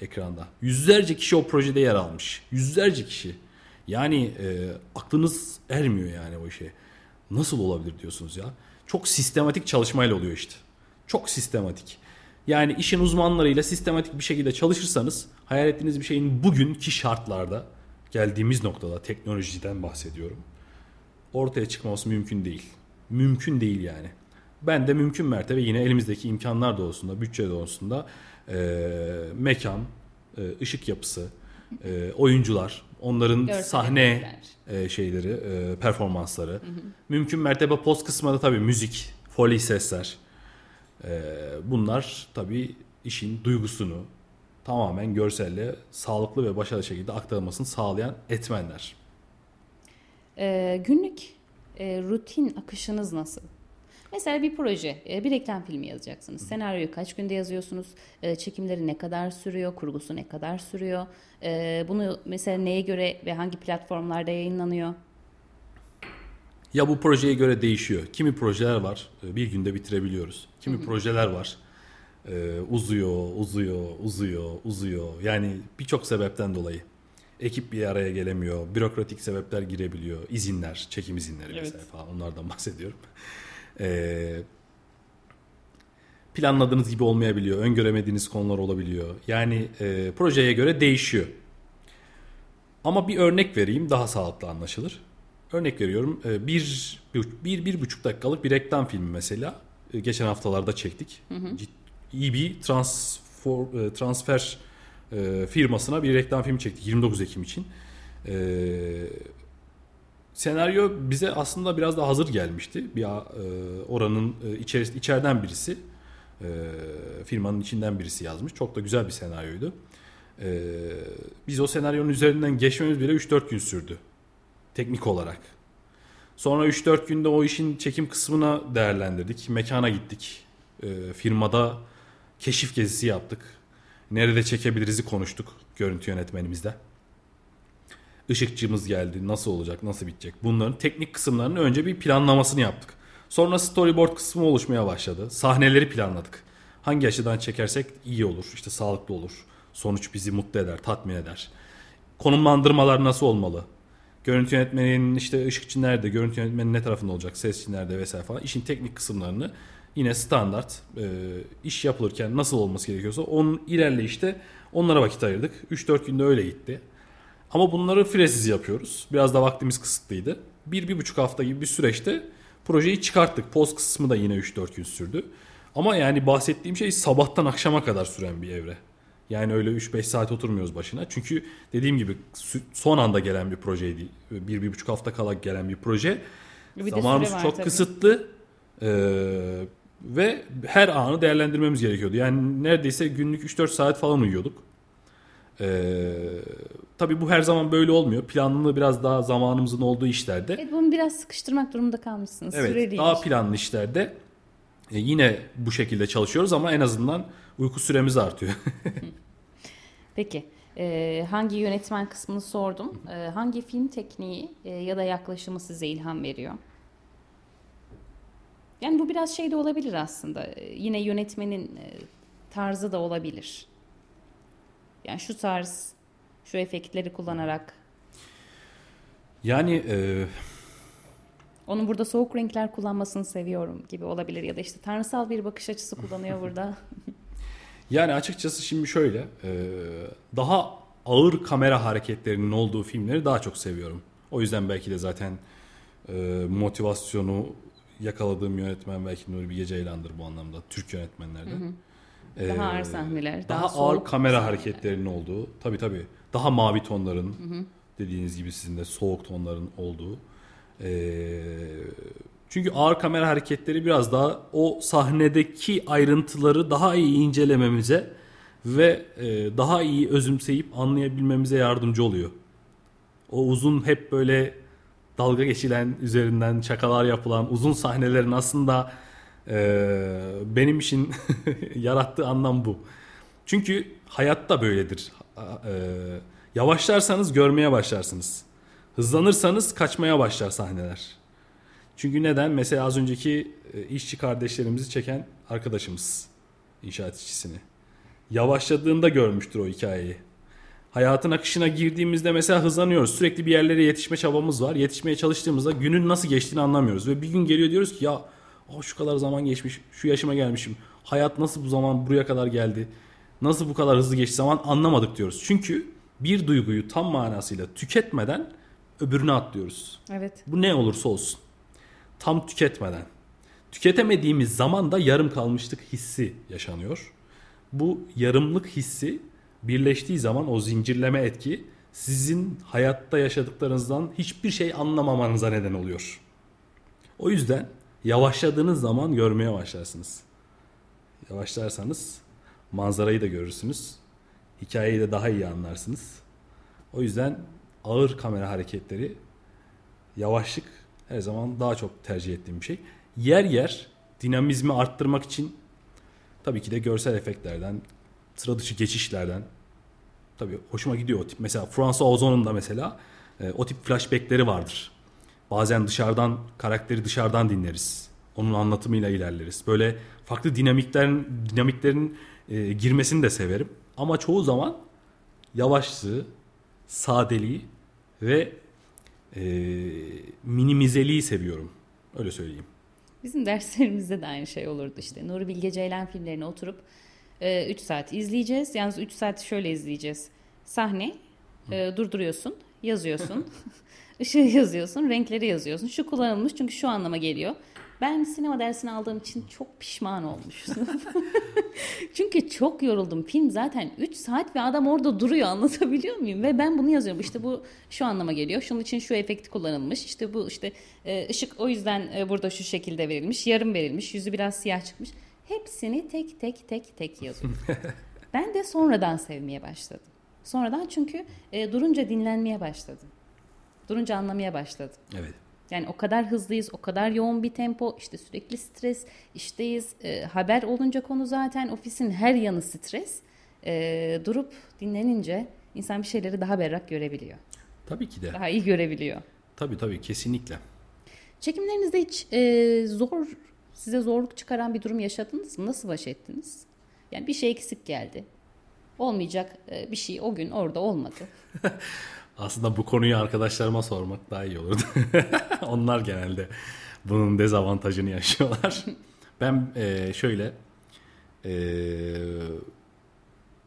S3: ekranda. Yüzlerce kişi o projede yer almış. Yüzlerce kişi. Yani e, aklınız ermiyor yani o işe. Nasıl olabilir diyorsunuz ya. Çok sistematik çalışmayla oluyor işte. Çok sistematik. Yani işin uzmanlarıyla sistematik bir şekilde çalışırsanız hayal ettiğiniz bir şeyin bugünkü şartlarda geldiğimiz noktada teknolojiden bahsediyorum. Ortaya çıkması mümkün değil. Mümkün değil yani. Ben de mümkün mertebe yine elimizdeki imkanlar doğrusunda, bütçe doğrusunda e, mekan, e, ışık yapısı, e, oyuncular, onların
S2: Görsel
S3: sahne e, şeyleri, e, performansları. Mümkün mertebe post kısmında tabii müzik, foley sesler. E, bunlar tabii işin duygusunu tamamen görselle sağlıklı ve başarılı şekilde aktarılmasını sağlayan etmenler.
S2: Ee, günlük e, rutin akışınız nasıl? Mesela bir proje, e, bir reklam filmi yazacaksınız. Senaryoyu kaç günde yazıyorsunuz? E, çekimleri ne kadar sürüyor? Kurgusu ne kadar sürüyor? E, bunu mesela neye göre ve hangi platformlarda yayınlanıyor?
S3: Ya bu projeye göre değişiyor. Kimi projeler var bir günde bitirebiliyoruz. Kimi projeler var e, uzuyor, uzuyor, uzuyor, uzuyor. Yani birçok sebepten dolayı. Ekip bir araya gelemiyor. Bürokratik sebepler girebiliyor. İzinler, çekim izinleri
S2: Evet.
S3: mesela falan onlardan bahsediyorum. E, planladığınız gibi olmayabiliyor. Öngöremediğiniz konular olabiliyor. Yani e, projeye göre değişiyor. Ama bir örnek vereyim daha sağlıklı anlaşılır. Örnek veriyorum e, bir, bir, bir, bir buçuk dakikalık bir reklam filmi mesela. E, Geçen haftalarda çektik. Cid- İyi transfer, e, transfer e, firmasına bir reklam filmi çektik 29 Ekim için. E, senaryo bize aslında biraz daha hazır gelmişti. Bir e, oranın içeris- içeriden birisi firmanın içinden birisi yazmış. Çok da güzel bir senaryoydu. Biz o senaryonun üzerinden geçmemiz bile 3-4 gün sürdü. Teknik olarak. Sonra 3-4 günde o işin çekim kısmına değerlendirdik. Mekana gittik. Firmada keşif gezisi yaptık. Nerede çekebiliriz'i konuştuk görüntü yönetmenimizle. Işıkçımız geldi. Nasıl olacak, nasıl bitecek? Bunların teknik kısımlarının önce bir planlamasını yaptık. Sonra storyboard kısmı oluşmaya başladı. Sahneleri planladık. Hangi açıdan çekersek iyi olur, işte sağlıklı olur. Sonuç bizi mutlu eder, tatmin eder. Konumlandırmalar nasıl olmalı? Görüntü yönetmeninin işte ışıkçı nerede, görüntü yönetmenin ne tarafında olacak, sesçi nerede vesaire falan. İşin teknik kısımlarını yine standart e, iş yapılırken nasıl olması gerekiyorsa onun ilerleyişte onlara vakit ayırdık. 3-4 günde öyle gitti. Ama bunları firesiz yapıyoruz. Biraz da vaktimiz kısıtlıydı. Bir, bir buçuk hafta gibi bir süreçte projeyi çıkarttık. Post kısmı da yine 3-4 gün sürdü. Ama yani bahsettiğim şey sabahtan akşama kadar süren bir evre. Yani öyle 3-5 saat oturmuyoruz başına. Çünkü dediğim gibi son anda gelen bir projeydi. Bir, bir buçuk hafta kala gelen bir proje.
S2: Bir
S3: Zamanımız çok
S2: tabii.
S3: kısıtlı. Ee, ve her anı değerlendirmemiz gerekiyordu. Yani neredeyse günlük 3-4 saat falan uyuyorduk. Ee, tabii bu her zaman böyle olmuyor. Planlı biraz daha zamanımızın olduğu işlerde.
S2: Evet, bunu biraz sıkıştırmak durumunda kalmışsınız.
S3: Evet,
S2: Süreli
S3: daha
S2: iş.
S3: planlı işlerde e, yine bu şekilde çalışıyoruz ama en azından uyku süremiz artıyor.
S2: Peki, e, hangi yönetmen kısmını sordum. E, hangi film tekniği e, ya da yaklaşımı size ilham veriyor? Yani bu biraz şey de olabilir aslında. E, yine yönetmenin e, tarzı da olabilir. Yani şu tarz, şu efektleri kullanarak.
S3: yani e,
S2: Onun burada soğuk renkler kullanmasını seviyorum gibi olabilir. Ya da işte tanrısal bir bakış açısı kullanıyor burada.
S3: yani açıkçası şimdi şöyle e, daha ağır kamera hareketlerinin olduğu filmleri daha çok seviyorum. O yüzden belki de zaten e, motivasyonu yakaladığım yönetmen belki Nuri Bilge Ceylan'dır bu anlamda. Türk yönetmenlerden.
S2: Daha
S3: Ee,
S2: ağır sahneler,
S3: daha,
S2: daha
S3: ağır kamera
S2: sahneler.
S3: hareketlerinin olduğu tabi tabi daha mavi tonların dediğiniz gibi sizin de soğuk tonların olduğu Ee, çünkü ağır kamera hareketleri biraz daha o sahnedeki ayrıntıları daha iyi incelememize ve e, daha iyi özümseyip anlayabilmemize yardımcı oluyor. O uzun hep böyle dalga geçilen üzerinden çakalar yapılan uzun sahnelerin aslında e, benim için yarattığı anlam bu. Çünkü hayatta böyledir. E, yavaşlarsanız görmeye başlarsınız. Hızlanırsanız kaçmaya başlar sahneler. Çünkü neden? Mesela az önceki e, işçi kardeşlerimizi çeken arkadaşımız inşaat işçisini. Yavaşladığında görmüştür o hikayeyi. Hayatın akışına girdiğimizde mesela hızlanıyoruz. Sürekli bir yerlere yetişme çabamız var. Yetişmeye çalıştığımızda günün nasıl geçtiğini anlamıyoruz. Ve bir gün geliyor diyoruz ki ya "Aa, şu kadar zaman geçmiş, şu yaşıma gelmişim. Hayat nasıl bu zaman buraya kadar geldi? Nasıl bu kadar hızlı geçti zaman anlamadık diyoruz. Çünkü bir duyguyu tam manasıyla tüketmeden öbürüne atlıyoruz.
S2: Evet.
S3: Bu ne olursa olsun. Tam tüketmeden. Tüketemediğimiz zaman da yarım kalmışlık hissi yaşanıyor. Bu yarımlık hissi birleştiği zaman o zincirleme etki sizin hayatta yaşadıklarınızdan hiçbir şey anlamamanıza neden oluyor. O yüzden yavaşladığınız zaman görmeye başlarsınız. Yavaşlarsanız manzarayı da görürsünüz. Hikayeyi de daha iyi anlarsınız. O yüzden ağır kamera hareketleri yavaşlık her zaman daha çok tercih ettiğim bir şey. Yer yer dinamizmi arttırmak için tabii ki de görsel efektlerden, sıra dışı geçişlerden tabii hoşuma gidiyor o tip. Mesela François Ozon'un da mesela e, o tip flashbackleri vardır. Bazen dışarıdan karakteri dışarıdan dinleriz. Onun anlatımıyla ilerleriz. Böyle farklı dinamiklerin dinamiklerin e, girmesini de severim. Ama çoğu zaman yavaşlığı, sadeliği ve e, minimizeliği seviyorum. Öyle söyleyeyim.
S2: Bizim derslerimizde de aynı şey olurdu işte. Nuri Bilge Ceylan filmlerini oturup 3 e, saat izleyeceğiz. Yalnız 3 saat şöyle izleyeceğiz. Sahne e, durduruyorsun, yazıyorsun. ışığı yazıyorsun, renkleri yazıyorsun. Şu kullanılmış çünkü şu anlama geliyor. Ben sinema dersini aldığım için çok pişman olmuşum. Çünkü çok yoruldum. Film zaten 3 saat ve adam orada duruyor anlatabiliyor muyum? Ve ben bunu yazıyorum. İşte bu şu anlama geliyor. Şunun için şu efekti kullanılmış. İşte bu işte e, ışık o yüzden e, burada şu şekilde verilmiş. Yarım verilmiş. Yüzü biraz siyah çıkmış. Hepsini tek tek tek tek yazıyorum. ben de sonradan sevmeye başladım. Sonradan çünkü e, durunca dinlenmeye başladım. Durunca anlamaya başladım.
S3: Evet.
S2: Yani o kadar hızlıyız, o kadar yoğun bir tempo, işte sürekli stres, işteyiz. E, haber olunca konu zaten ofisin her yanı stres. E, durup dinlenince insan bir şeyleri daha berrak görebiliyor.
S3: Tabii ki de.
S2: Daha iyi görebiliyor.
S3: Tabii tabii kesinlikle.
S2: Çekimlerinizde hiç e, zor, size zorluk çıkaran bir durum yaşadınız mı? Nasıl baş ettiniz? Yani bir şey eksik geldi. Olmayacak e, bir şey o gün orada olmadı.
S3: Aslında bu konuyu arkadaşlarıma sormak daha iyi olurdu. Onlar genelde bunun dezavantajını yaşıyorlar. ben e, şöyle e,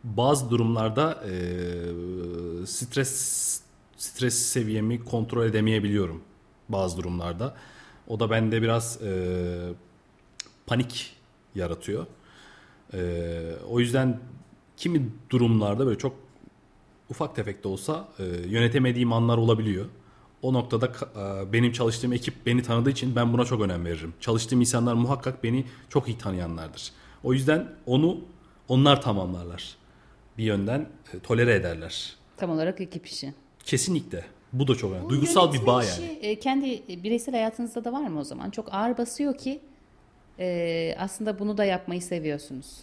S3: bazı durumlarda e, stres stres seviyemi kontrol edemeyebiliyorum bazı durumlarda. O da bende biraz e, panik yaratıyor. E, o yüzden kimi durumlarda böyle çok ufak tefek de olsa e, yönetemediğim anlar olabiliyor. O noktada e, benim çalıştığım ekip beni tanıdığı için ben buna çok önem veririm. Çalıştığım insanlar muhakkak beni çok iyi tanıyanlardır. O yüzden onu onlar tamamlarlar. Bir yönden e, tolere ederler.
S2: Tam olarak ekip işi.
S3: Kesinlikle. Bu da çok önemli. Duygusal bir bağ
S2: yani. E, kendi bireysel hayatınızda da var mı o zaman? Çok ağır basıyor ki e, aslında bunu da yapmayı seviyorsunuz.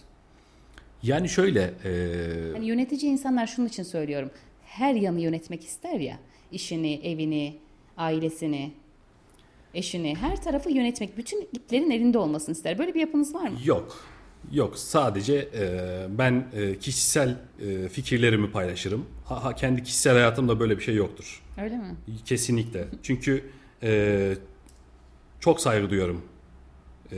S3: Yani şöyle... E...
S2: Hani yönetici insanlar şunun için söylüyorum. Her yanı yönetmek ister ya. işini, evini, ailesini, eşini, her tarafı yönetmek. Bütün iplerin elinde olmasını ister. Böyle bir yapınız var mı?
S3: Yok. Yok. Sadece e, ben e, kişisel e, fikirlerimi paylaşırım. Ha, ha, kendi kişisel hayatımda böyle bir şey yoktur.
S2: Öyle mi?
S3: Kesinlikle. Çünkü e, çok saygı duyuyorum. E,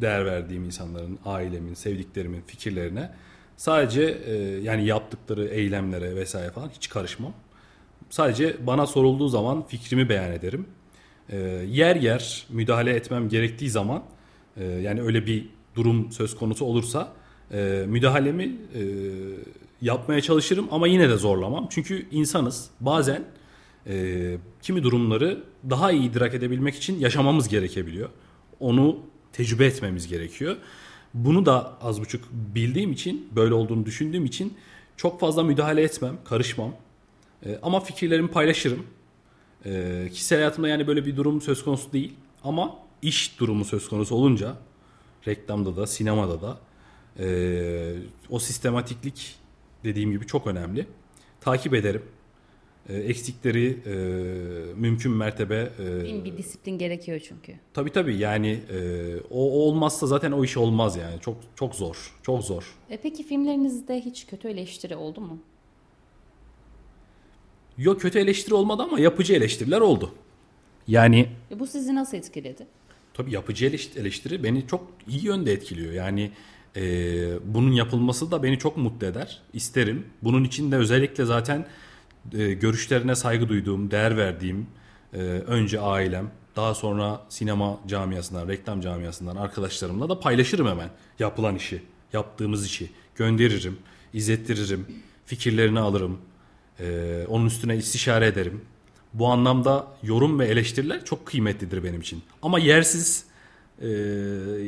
S3: değer verdiğim insanların, ailemin, sevdiklerimin fikirlerine sadece e, yani yaptıkları eylemlere vesaire falan hiç karışmam. Sadece bana sorulduğu zaman fikrimi beyan ederim. E, yer yer müdahale etmem gerektiği zaman e, yani öyle bir durum söz konusu olursa e, müdahalemi e, yapmaya çalışırım ama yine de zorlamam. Çünkü insanız. Bazen e, kimi durumları daha iyi idrak edebilmek için yaşamamız gerekebiliyor. Onu tecrübe etmemiz gerekiyor. Bunu da az buçuk bildiğim için, böyle olduğunu düşündüğüm için çok fazla müdahale etmem, karışmam. E, ama fikirlerimi paylaşırım. E, kişisel hayatımda yani böyle bir durum söz konusu değil. Ama iş durumu söz konusu olunca reklamda da, sinemada da e, o sistematiklik dediğim gibi çok önemli. Takip ederim. E, eksikleri e, mümkün mertebe
S2: e, bir disiplin gerekiyor çünkü.
S3: Tabii tabii yani e, o, o olmazsa zaten o iş olmaz yani çok çok zor çok zor.
S2: E peki filmlerinizde hiç kötü eleştiri oldu mu?
S3: Yok kötü eleştiri olmadı ama yapıcı eleştiriler oldu. Yani
S2: e bu sizi nasıl etkiledi?
S3: Tabii yapıcı eleştiri beni çok iyi yönde etkiliyor. Yani e, bunun yapılması da beni çok mutlu eder. İsterim. Bunun için de özellikle zaten e, görüşlerine saygı duyduğum, değer verdiğim e, önce ailem, daha sonra sinema camiasından, reklam camiasından arkadaşlarımla da paylaşırım hemen yapılan işi, yaptığımız işi gönderirim. izlettiririm, fikirlerini alırım, e, onun üstüne istişare ederim. Bu anlamda yorum ve eleştiriler çok kıymetlidir benim için. Ama yersiz e,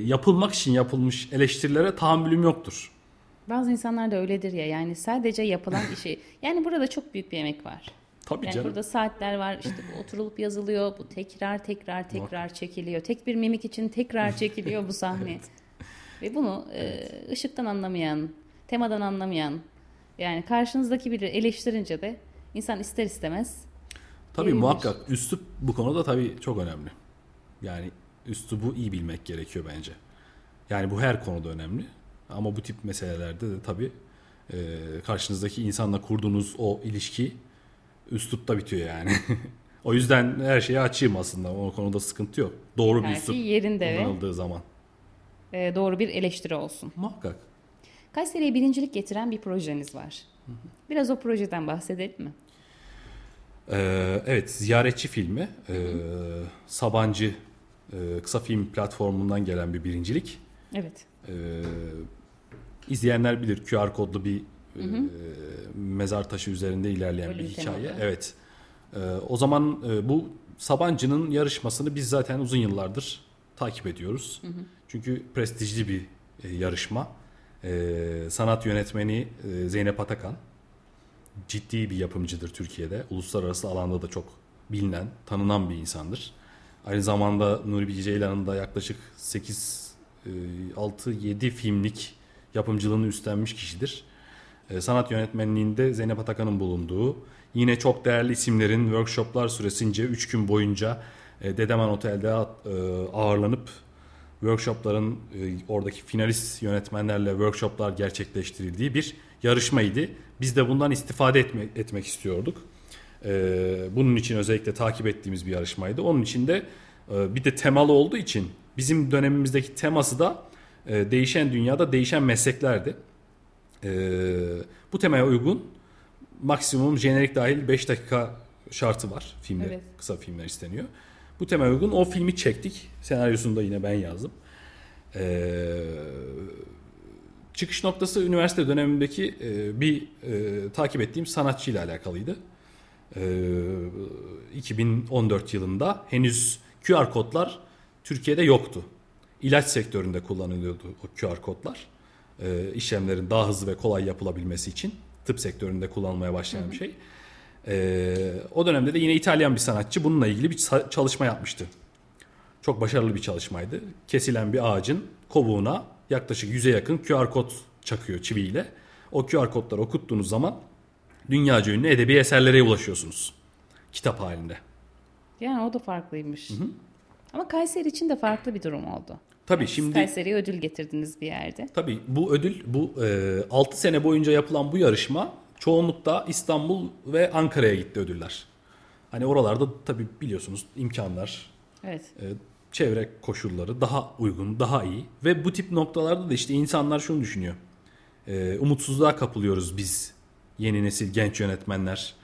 S3: yapılmak için yapılmış eleştirilere tahammülüm yoktur.
S2: Bazı insanlar da öyledir ya yani sadece yapılan işi yani burada çok büyük bir emek var.
S3: Tabii
S2: Yani
S3: canım.
S2: burada saatler var işte bu oturulup yazılıyor bu tekrar tekrar tekrar çekiliyor. Tek bir mimik için tekrar çekiliyor bu sahne. Ve bunu e, ışıktan anlamayan, temadan anlamayan yani karşınızdaki biri eleştirince de insan ister istemez
S3: Tabii
S2: Gerilir.
S3: muhakkak üslup bu konuda tabii çok önemli. Yani üslubu iyi bilmek gerekiyor bence. Yani bu her konuda önemli. Ama bu tip meselelerde de tabii e, karşınızdaki insanla kurduğunuz o ilişki üslupta bitiyor yani. o yüzden her şeye açığım aslında. O konuda sıkıntı yok. Doğru bir üslup
S2: şey yerinde
S3: kullanıldığı zaman.
S2: e, doğru bir eleştiri olsun.
S3: Muhakkak.
S2: Kayseri'ye birincilik getiren bir projeniz var. Biraz o projeden bahsedelim mi?
S3: Ee, evet, Ziyaretçi filmi. Ee, Sabancı e, kısa film platformundan gelen bir birincilik.
S2: Evet.
S3: Ee, izleyenler bilir QR kodlu bir e, mezar taşı üzerinde ilerleyen
S2: Ölüm
S3: bir hikaye.
S2: temalı.
S3: Evet. Ee, o zaman e, bu Sabancı'nın yarışmasını biz zaten uzun yıllardır takip ediyoruz. Çünkü prestijli bir e, yarışma. Ee, sanat yönetmeni e, Zeynep Atakan ciddi bir yapımcıdır Türkiye'de. Uluslararası alanda da çok bilinen, tanınan bir insandır. Aynı zamanda Nuri Bilge Ceylan'ın da yaklaşık 8 6-7 filmlik yapımcılığını üstlenmiş kişidir. E, Sanat yönetmenliğinde Zeynep Atakan'ın bulunduğu, yine çok değerli isimlerin workshoplar süresince 3 gün boyunca e, Dedeman Otel'de e, ağırlanıp workshopların e, oradaki finalist yönetmenlerle workshoplar gerçekleştirildiği bir yarışmaydı. Biz de bundan istifade etmek, etmek istiyorduk. Bunun için özellikle takip ettiğimiz bir yarışmaydı. Onun için de bir de temalı olduğu için bizim dönemimizdeki teması da e, değişen dünyada değişen mesleklerdi. E, bu temaya uygun maksimum jenerik dahil 5 dakika şartı var filmde.
S2: Evet.
S3: Kısa filmler isteniyor. Bu temaya uygun o filmi çektik. Senaryosunu da yine ben yazdım. Ee, çıkış noktası üniversite dönemindeki e, bir e, takip ettiğim sanatçıyla alakalıydı. Ee, 2014 yılında henüz QR kodlar Türkiye'de yoktu. İlaç sektöründe kullanılıyordu o QR kodlar. Ee, işlemlerin daha hızlı ve kolay yapılabilmesi için tıp sektöründe kullanılmaya başlayan bir şey. Ee, o dönemde de yine İtalyan bir sanatçı bununla ilgili bir çalışma yapmıştı. Çok başarılı bir çalışmaydı. Kesilen bir ağacın kovuğuna yaklaşık 100'e yakın QR kod çakıyor çiviyle. O QR kodları okuttuğunuz zaman dünyaca ünlü edebi eserlere ulaşıyorsunuz. Kitap halinde.
S2: Yani o da farklıymış. Ama Kayseri için de farklı bir durum oldu.
S3: Tabii
S2: Siz
S3: şimdi
S2: Kayseri'ye ödül getirdiniz bir yerde.
S3: Tabii bu ödül bu e, 6 sene boyunca yapılan bu yarışma çoğunlukla İstanbul ve Ankara'ya gitti ödüller. Hani oralarda tabii biliyorsunuz imkanlar,
S2: Evet.
S3: e, çevre koşulları daha uygun, daha iyi ve bu tip noktalarda da işte insanlar şunu düşünüyor. E, umutsuzluğa kapılıyoruz biz yeni nesil genç yönetmenler.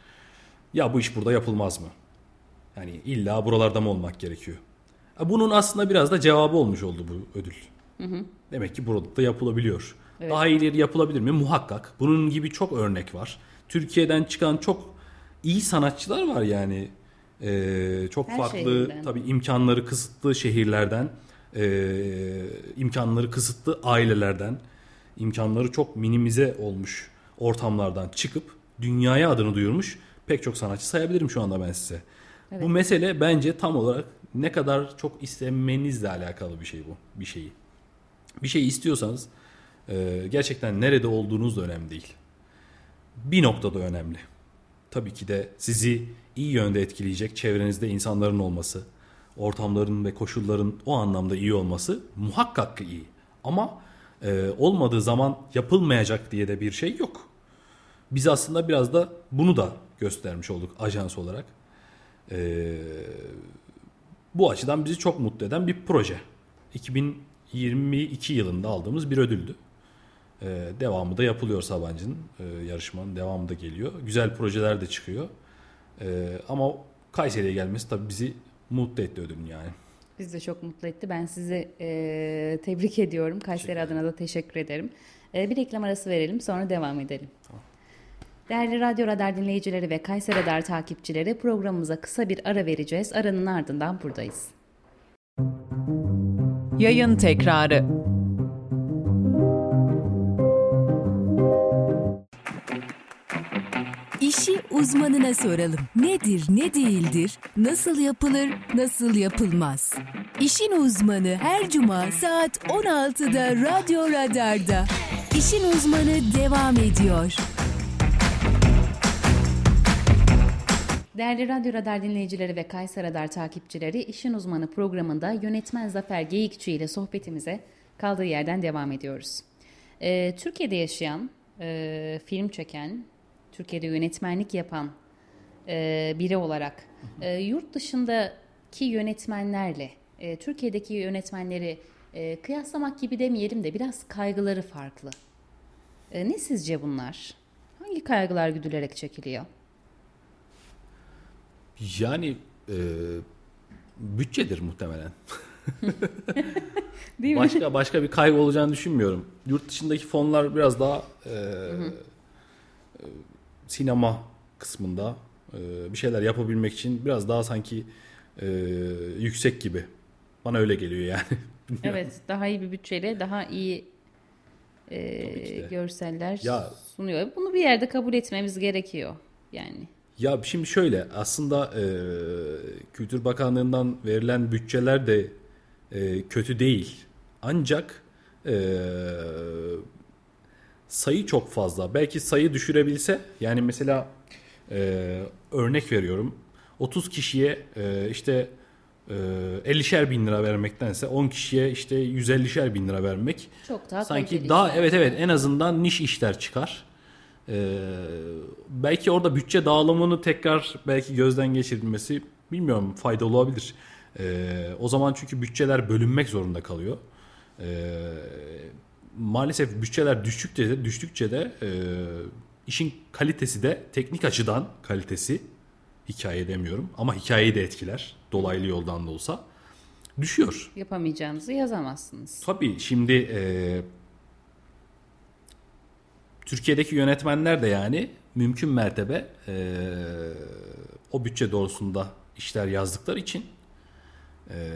S3: Ya bu iş burada yapılmaz mı? Yani illa buralarda mı olmak gerekiyor? Bunun aslında biraz da cevabı olmuş oldu bu ödül. Demek ki burada da yapılabiliyor.
S2: Evet.
S3: Daha iyileri yapılabilir mi? Muhakkak. Bunun gibi çok örnek var. Türkiye'den çıkan çok iyi sanatçılar var yani. Ee, çok
S2: Her
S3: farklı
S2: şehirden.
S3: tabii imkanları kısıtlı şehirlerden, ee, imkanları kısıtlı ailelerden, imkanları çok minimize olmuş ortamlardan çıkıp dünyaya adını duyurmuş pek çok sanatçı sayabilirim şu anda ben size. Bu mesele bence tam olarak ne kadar çok istemenizle alakalı bir şey bu. Bir şeyi. Bir şey istiyorsanız e, gerçekten nerede olduğunuz da önemli değil. Bir noktada önemli. Tabii ki de sizi iyi yönde etkileyecek çevrenizde insanların olması, ortamların ve koşulların o anlamda iyi olması muhakkak ki iyi. Ama e, olmadığı zaman yapılmayacak diye de bir şey yok. Biz aslında biraz da bunu da göstermiş olduk ajans olarak. Ee, bu açıdan bizi çok mutlu eden bir proje. 2022 yılında aldığımız bir ödüldü. Ee, devamı da yapılıyor Sabancı'nın e, yarışmanın devamı da geliyor. Güzel projeler de çıkıyor. Ee, ama Kayseri'ye gelmesi tabii bizi mutlu etti ödülün yani.
S2: Biz de çok mutlu etti. Ben sizi e, tebrik ediyorum. Kayseri adına da teşekkür ederim. E, bir reklam arası verelim sonra devam edelim. Değerli Radyo Radar dinleyicileri ve Kayseri Radar takipçileri programımıza kısa bir ara vereceğiz. Aranın ardından buradayız.
S1: Yayın tekrarı. İşi uzmanına soralım. Nedir, ne değildir, nasıl yapılır, nasıl yapılmaz? İşin uzmanı her cuma saat 16'da Radyo Radar'da. İşin uzmanı devam ediyor.
S2: Değerli Radyo Radar dinleyicileri ve Kayseri Radar takipçileri İşin Uzmanı programında yönetmen Zafer Geyikçi ile sohbetimize kaldığı yerden devam ediyoruz. Ee, Türkiye'de yaşayan, e, film çeken, Türkiye'de yönetmenlik yapan e, biri olarak e, yurt dışındaki yönetmenlerle e, Türkiye'deki yönetmenleri e, kıyaslamak gibi demeyelim de biraz kaygıları farklı. E, ne sizce bunlar? Hangi kaygılar güdülerek çekiliyor?
S3: Yani e, bütçedir muhtemelen.
S2: Değil mi?
S3: başka başka bir kaygı olacağını düşünmüyorum. Yurt dışındaki fonlar biraz daha e, sinema kısmında e, bir şeyler yapabilmek için biraz daha sanki e, yüksek gibi. Bana öyle geliyor yani.
S2: Evet, daha iyi bir bütçeyle daha iyi e, görseller
S3: Ya-
S2: sunuyor. Bunu bir yerde kabul etmemiz gerekiyor. Yani
S3: Ya şimdi şöyle aslında e, Kültür Bakanlığı'ndan verilen bütçeler de e, kötü değil. Ancak e, sayı çok fazla. Belki sayı düşürebilse yani mesela e, örnek veriyorum 30 kişiye e, işte e, 50'şer bin lira vermektense 10 kişiye işte 150'şer bin lira vermek
S2: çok daha
S3: Sanki daha evet evet en azından niş işler çıkar. Ee, belki orada bütçe dağılımını tekrar belki gözden geçirilmesi bilmiyorum faydalı olabilir. Ee, o zaman çünkü bütçeler bölünmek zorunda kalıyor. Ee, maalesef bütçeler düştükçe de düştükçe de e, işin kalitesi de teknik açıdan kalitesi hikaye demiyorum ama hikayeyi de etkiler dolaylı yoldan da olsa düşüyor.
S2: Yapamayacağınızı yazamazsınız.
S3: Tabii şimdi e, Türkiye'deki yönetmenler de yani mümkün mertebe e, o bütçe doğrusunda işler yazdıkları için e,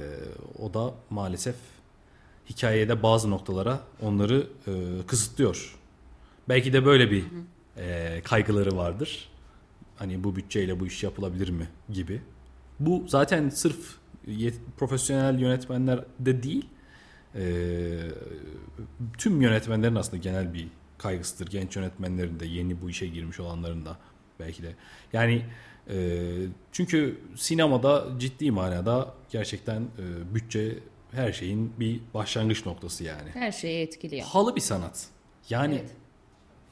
S3: o da maalesef hikayede bazı noktalara onları e, kısıtlıyor. Belki de böyle bir e, kaygıları vardır. Hani bu bütçeyle bu iş yapılabilir mi gibi. Bu zaten sırf yet- profesyonel yönetmenler de değil. e, tüm yönetmenlerin aslında genel bir kaygısıdır. Genç yönetmenlerin de yeni bu işe girmiş olanların da belki de. Yani e, çünkü sinemada ciddi manada gerçekten e, bütçe her şeyin bir başlangıç noktası yani.
S2: Her şeyi etkiliyor.
S3: Pahalı bir sanat. Yani
S2: Evet.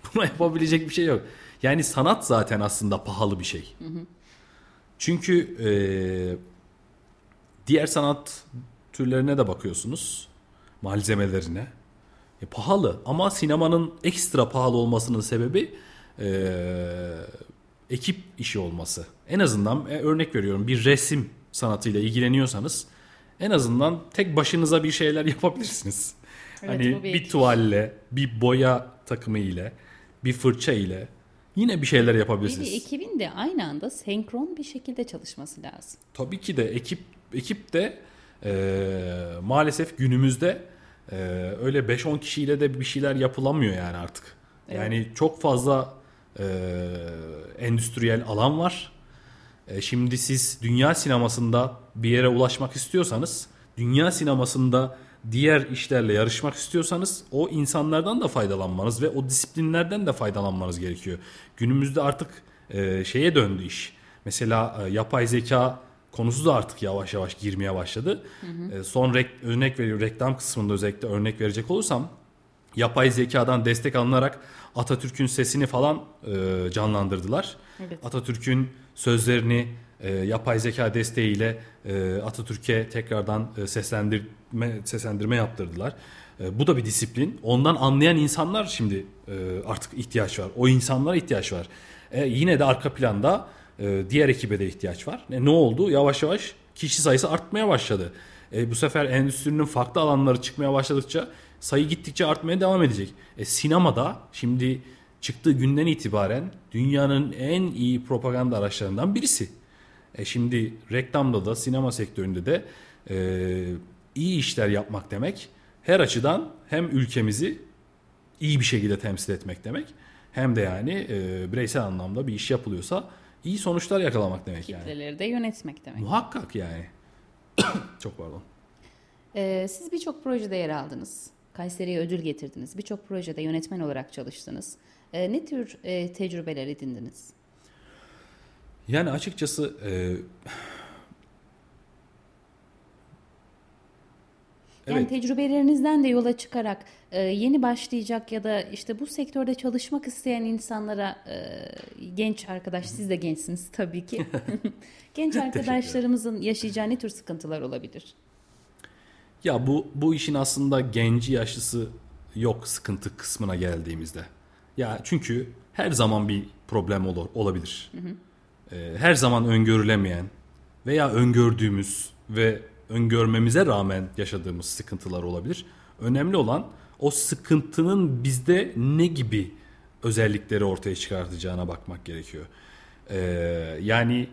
S3: buna yapabilecek bir şey yok. Yani sanat zaten aslında pahalı bir şey. Çünkü e, diğer sanat türlerine de bakıyorsunuz. Malzemelerine. E, pahalı ama sinemanın ekstra pahalı olmasının sebebi e, ekip işi olması. En azından e, örnek veriyorum bir resim sanatıyla ilgileniyorsanız en azından tek başınıza bir şeyler yapabilirsiniz.
S2: Evet,
S3: hani
S2: bir
S3: bir tuvalle, bir boya takımı ile, bir fırça ile yine bir şeyler
S2: Bir
S3: yapabilirsiniz.
S2: de ekibin de aynı anda senkron bir şekilde çalışması lazım.
S3: Tabii ki de ekip ekip de e, maalesef günümüzde e, öyle 5-10 kişiyle de bir şeyler yapılamıyor yani artık. Yani çok fazla e, endüstriyel alan var. E, şimdi siz dünya sinemasında bir yere ulaşmak istiyorsanız, dünya sinemasında diğer işlerle yarışmak istiyorsanız o insanlardan da faydalanmanız ve o disiplinlerden de faydalanmanız gerekiyor. Günümüzde artık e, şeye döndü iş. Mesela e, yapay zeka konusu da artık yavaş yavaş girmeye başladı. E, son rek- örnek veriyor reklam kısmında özellikle örnek verecek olursam yapay zekadan destek alınarak Atatürk'ün sesini falan e, canlandırdılar.
S2: Evet.
S3: Atatürk'ün sözlerini e, yapay zeka desteğiyle e, Atatürk'e tekrardan e, seslendirme seslendirme yaptırdılar. E, bu da bir disiplin. Ondan anlayan insanlar şimdi e, artık ihtiyaç var. O insanlara ihtiyaç var. E, yine de arka planda e, diğer ekibe de ihtiyaç var. E, ne oldu? Yavaş yavaş kişi sayısı artmaya başladı. E, bu sefer endüstrinin farklı alanları çıkmaya başladıkça sayı gittikçe artmaya devam edecek. E, sinemada şimdi çıktığı günden itibaren dünyanın en iyi propaganda araçlarından birisi. E şimdi reklamda da sinema sektöründe de e, iyi işler yapmak demek her açıdan hem ülkemizi iyi bir şekilde temsil etmek demek hem de yani e, bireysel anlamda bir iş yapılıyorsa iyi sonuçlar yakalamak demek yani.
S2: Kitleleri de yönetmek demek.
S3: Muhakkak yani. Çok pardon.
S2: Ee, siz birçok projede yer aldınız. Kayseri'ye ödül getirdiniz. Birçok projede yönetmen olarak çalıştınız. Ee, ne tür e, tecrübeler edindiniz?
S3: Yani açıkçası e,
S2: Yani
S3: Evet.
S2: tecrübelerinizden de yola çıkarak e, yeni başlayacak ya da işte bu sektörde çalışmak isteyen insanlara e, genç arkadaş siz de gençsiniz tabii ki. genç arkadaşlarımızın yaşayacağı ne tür sıkıntılar olabilir?
S3: Ya bu bu işin aslında genci yaşlısı yok sıkıntı kısmına geldiğimizde. Ya çünkü her zaman bir problem olur olabilir. Ee, her zaman öngörülemeyen veya öngördüğümüz ve öngörmemize rağmen yaşadığımız sıkıntılar olabilir. Önemli olan o sıkıntının bizde ne gibi özellikleri ortaya çıkartacağına bakmak gerekiyor. Ee, yani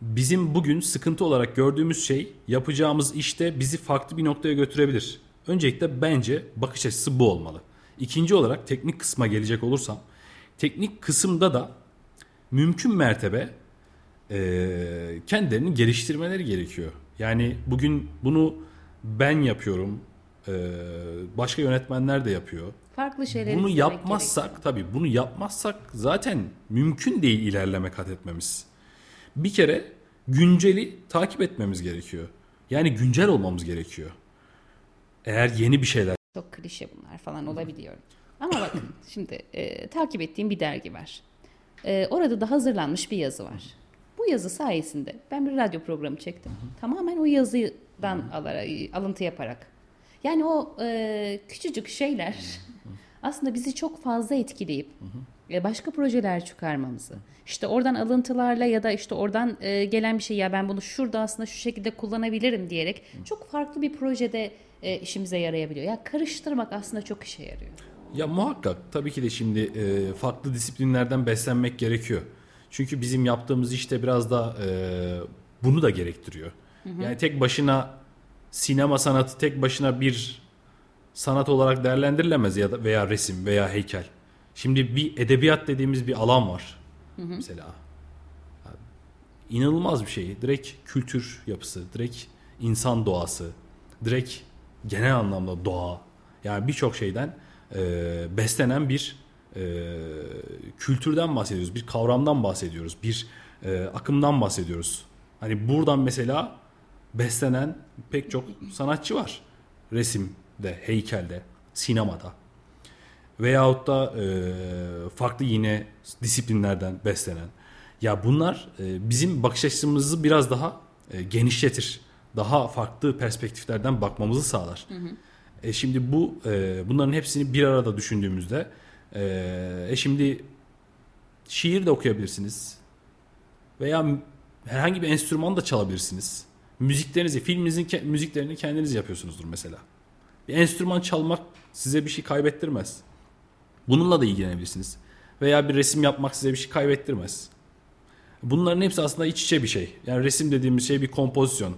S3: bizim bugün sıkıntı olarak gördüğümüz şey yapacağımız işte bizi farklı bir noktaya götürebilir. Öncelikle bence bakış açısı bu olmalı. İkinci olarak teknik kısma gelecek olursam teknik kısımda da mümkün mertebe eee kendilerini geliştirmeleri gerekiyor. Yani bugün bunu ben yapıyorum, başka yönetmenler de yapıyor.
S2: Farklı şeyleri
S3: Bunu yapmazsak tabii bunu yapmazsak zaten mümkün değil ilerleme kat etmemiz. Bir kere günceli takip etmemiz gerekiyor. Yani güncel olmamız gerekiyor. Eğer yeni bir şeyler
S2: Çok klişe bunlar falan olabiliyor. Ama bakın şimdi e, takip ettiğim bir dergi var. E, orada da hazırlanmış bir yazı var. Bu yazı sayesinde ben bir radyo programı çektim. Tamamen o yazıdan alarak, alıntı yaparak. Yani o e, küçücük şeyler aslında bizi çok fazla etkileyip e, başka projeler çıkarmamızı. İşte oradan alıntılarla ya da işte oradan e, gelen bir şey ya ben bunu şurada aslında şu şekilde kullanabilirim diyerek çok farklı bir projede e, işimize yarayabiliyor. Ya karıştırmak aslında çok işe yarıyor.
S3: Ya muhakkak tabii ki de şimdi e, farklı disiplinlerden beslenmek gerekiyor. Çünkü bizim yaptığımız işte biraz da e, bunu da gerektiriyor. Yani tek başına sinema sanatı tek başına bir sanat olarak değerlendirilemez ya da veya resim veya heykel. Şimdi bir edebiyat dediğimiz bir alan var. Mesela Yani inanılmaz bir şey. Direkt kültür yapısı, direkt insan doğası, direkt genel anlamda doğa. Yani birçok şeyden e, beslenen bir e, kültürden bahsediyoruz, bir kavramdan bahsediyoruz, bir e, akımdan bahsediyoruz. Hani buradan mesela beslenen pek çok sanatçı var. Resimde, heykelde, sinemada. Veyahut da e, farklı yine disiplinlerden beslenen. Ya bunlar e, bizim bakış açımızı biraz daha e, genişletir. Daha farklı perspektiflerden bakmamızı sağlar. E şimdi bu e, bunların hepsini bir arada düşündüğümüzde e, e şimdi şiir de okuyabilirsiniz. Veya herhangi bir enstrüman da çalabilirsiniz. Müziklerinizi, filminizin ke- müziklerini kendiniz yapıyorsunuzdur mesela. Bir enstrüman çalmak size bir şey kaybettirmez. Bununla da ilgilenebilirsiniz. Veya bir resim yapmak size bir şey kaybettirmez. Bunların hepsi aslında iç içe bir şey. Yani resim dediğimiz şey bir kompozisyon.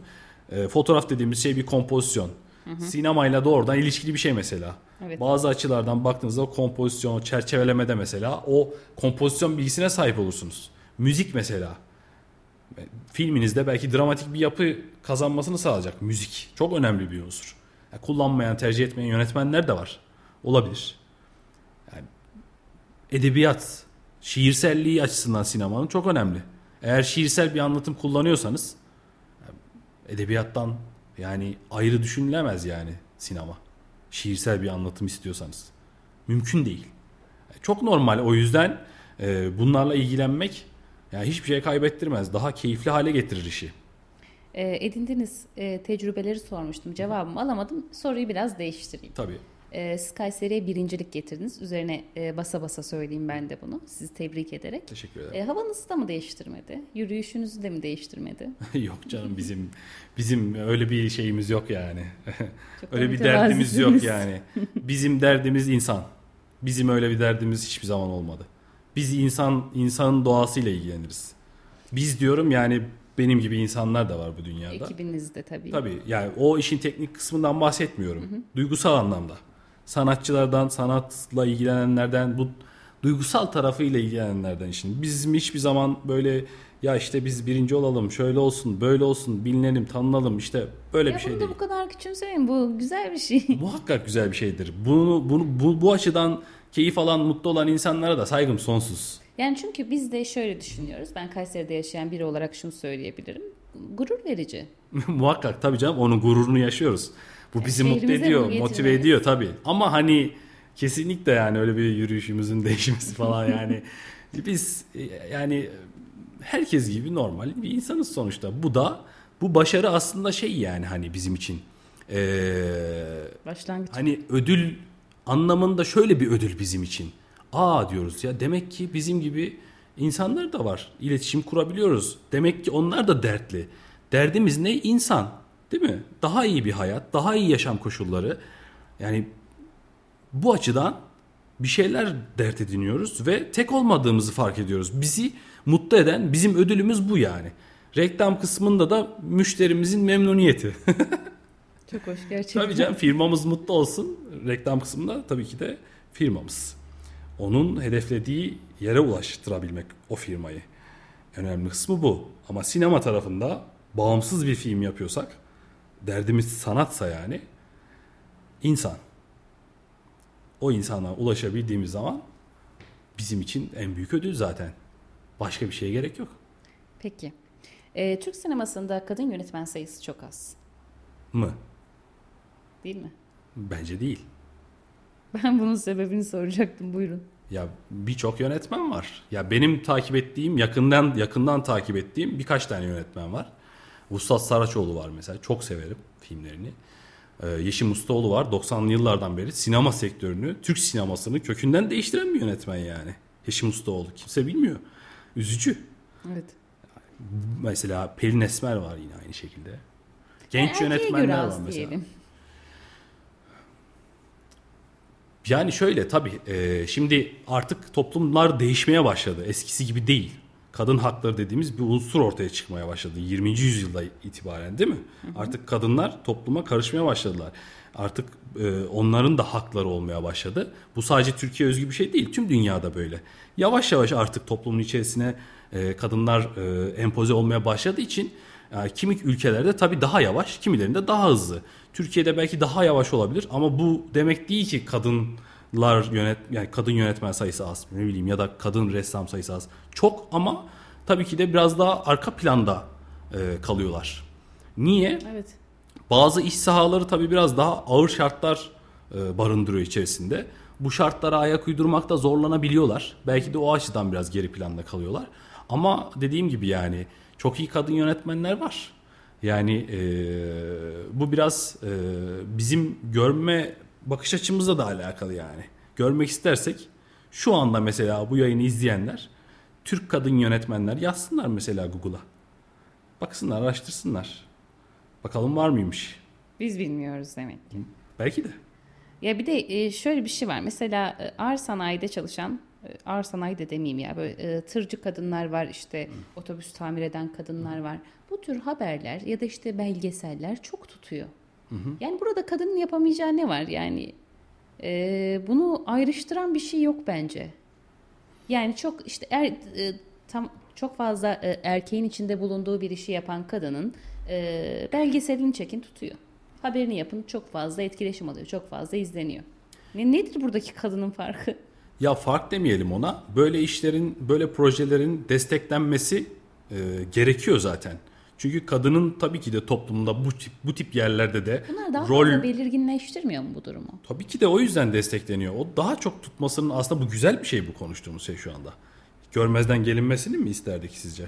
S3: E, fotoğraf dediğimiz şey bir kompozisyon. Sinemayla doğrudan ilişkili bir şey mesela.
S2: Evet.
S3: Bazı açılardan baktığınızda kompozisyon, çerçevelemede mesela o kompozisyon bilgisine sahip olursunuz. Müzik mesela. E, Filminizde belki dramatik bir yapı kazanmasını sağlayacak müzik. Çok önemli bir unsur. Yani kullanmayan, tercih etmeyen yönetmenler de var. Olabilir. Yani edebiyat, şiirselliği açısından sinemanın çok önemli. Eğer şiirsel bir anlatım kullanıyorsanız edebiyattan yani ayrı düşünülemez yani sinema. Şiirsel bir anlatım istiyorsanız. Mümkün değil. Çok normal o yüzden e, bunlarla ilgilenmek yani hiçbir şey kaybettirmez. Daha keyifli hale getirir işi.
S2: E, edindiğiniz e, tecrübeleri sormuştum. Cevabımı alamadım. Soruyu biraz değiştireyim.
S3: Tabii.
S2: E, siz Kayseri'ye birincilik getirdiniz. Üzerine e, basa basa söyleyeyim ben de bunu. Sizi tebrik ederek.
S3: Teşekkür ederim.
S2: E, havanızı da mı değiştirmedi? Yürüyüşünüzü de mi değiştirmedi?
S3: yok canım bizim bizim öyle bir şeyimiz yok yani. Öyle bir derdimiz yok yani. Bizim derdimiz insan. Bizim öyle bir derdimiz hiçbir zaman olmadı. Biz insan insanın doğasıyla ilgileniriz. Biz diyorum yani benim gibi insanlar da var bu dünyada.
S2: Ekibinizde tabii.
S3: Tabii yani o işin teknik kısmından bahsetmiyorum. Duygusal anlamda. Sanatçılardan, sanatla ilgilenenlerden, bu duygusal tarafıyla ilgilenenlerden işin. Bizim hiçbir zaman böyle ya işte biz birinci olalım, şöyle olsun, böyle olsun, bilinelim, tanınalım işte böyle
S2: ya
S3: bir şey değil.
S2: bu kadar küçümsemeyin. Bu güzel bir şey.
S3: Muhakkak güzel bir şeydir. Bunu, bunu bu, bu açıdan keyif alan, mutlu olan insanlara da saygım sonsuz.
S2: Yani çünkü biz de şöyle düşünüyoruz. Ben Kayseri'de yaşayan biri olarak şunu söyleyebilirim. Gurur verici.
S3: Muhakkak tabii canım onun gururunu yaşıyoruz. Bu bizi mutlu ediyor, motive ediyor tabii. Ama hani kesinlikle yani öyle bir yürüyüşümüzün değişmesi falan yani biz e, yani herkes gibi normal bir insanız sonuçta. Bu da bu başarı aslında şey yani hani bizim için ee,
S2: Başlangıç.
S3: hani ödül anlamında şöyle bir ödül bizim için. Aa diyoruz ya demek ki bizim gibi insanlar da var. İletişim kurabiliyoruz. Demek ki onlar da dertli. Derdimiz ne? İnsan. Değil mi? Daha iyi bir hayat, daha iyi yaşam koşulları. Yani bu açıdan bir şeyler dert ediniyoruz ve tek olmadığımızı fark ediyoruz. Bizi mutlu eden bizim ödülümüz bu yani. Reklam kısmında da müşterimizin memnuniyeti.
S2: Çok hoş gerçekten.
S3: Tabii canım firmamız mutlu olsun. Reklam kısmında tabii ki de firmamız. Onun hedeflediği yere ulaştırabilmek o firmayı. Önemli kısmı bu. Ama sinema tarafında bağımsız bir film yapıyorsak derdimiz sanatsa yani insan. O insana ulaşabildiğimiz zaman bizim için en büyük ödül zaten. Başka bir şeye gerek yok.
S2: Peki. Ee, Türk sinemasında kadın yönetmen sayısı çok az.
S3: Mı?
S2: Değil mi?
S3: Bence değil.
S2: Ben bunun sebebini soracaktım. Buyurun.
S3: Ya birçok yönetmen var. Ya benim takip ettiğim, yakından yakından takip ettiğim birkaç tane yönetmen var. Vuslat Saraçoğlu var mesela. Çok severim filmlerini. Ee, Yeşim Ustaoğlu var. 90'lı yıllardan beri sinema sektörünü, Türk sinemasını kökünden değiştiren bir yönetmen yani. Yeşim Ustaoğlu. Kimse bilmiyor. Üzücü.
S2: Evet.
S3: Mesela Pelin Esmer var yine aynı şekilde. Genç
S2: göre
S3: yönetmenler var mesela.
S2: diyelim.
S3: Yani şöyle tabii e, şimdi artık toplumlar değişmeye başladı. Eskisi gibi değil. Kadın hakları dediğimiz bir unsur ortaya çıkmaya başladı. 20. yüzyılda itibaren değil mi? Artık kadınlar topluma karışmaya başladılar. Artık e, onların da hakları olmaya başladı. Bu sadece Türkiye özgü bir şey değil. Tüm dünyada böyle. Yavaş yavaş artık toplumun içerisine e, kadınlar e, empoze olmaya başladığı için yani kimi ülkelerde tabii daha yavaş, kimilerinde daha hızlı. Türkiye'de belki daha yavaş olabilir ama bu demek değil ki kadınlar yönet yani kadın yönetmen sayısı az ne bileyim ya da kadın ressam sayısı az. Çok ama tabii ki de biraz daha arka planda e, kalıyorlar. Niye?
S2: Evet.
S3: Bazı iş sahaları tabii biraz daha ağır şartlar e, barındırıyor içerisinde. Bu şartlara ayak uydurmakta zorlanabiliyorlar. Belki de o açıdan biraz geri planda kalıyorlar. Ama dediğim gibi yani çok iyi kadın yönetmenler var. Yani e, bu biraz e, bizim görme bakış açımızla da alakalı yani. Görmek istersek şu anda mesela bu yayını izleyenler Türk kadın yönetmenler yazsınlar mesela Google'a. Baksınlar, araştırsınlar. Bakalım var mıymış?
S2: Biz bilmiyoruz demek ki.
S3: Belki de.
S2: Ya bir de e, şöyle bir şey var. Mesela e, ağır sanayide çalışan, e, ağır sanayide demeyeyim ya böyle e, tırcı kadınlar var işte otobüs tamir eden kadınlar var. Bu tür haberler ya da işte belgeseller çok tutuyor. Yani burada kadının yapamayacağı ne var yani? e, bunu ayrıştıran bir şey yok bence. Yani çok işte er, e, tam çok fazla e, erkeğin içinde bulunduğu bir işi yapan kadının e, belgeselini çekin tutuyor. Haberini yapın çok fazla etkileşim alıyor, çok fazla izleniyor. Ne, nedir buradaki kadının farkı?
S3: Ya fark demeyelim ona. Böyle işlerin, böyle projelerin desteklenmesi e, gerekiyor zaten. Çünkü kadının tabii ki de toplumda bu tip bu tip yerlerde de
S2: Bunlar daha
S3: rol
S2: fazla belirginleştirmiyor mu bu durumu?
S3: tabii ki de o yüzden destekleniyor. O daha çok tutmasının aslında bu güzel bir şey bu konuştuğumuz şey şu anda. Görmezden gelinmesini mi isterdik sizce?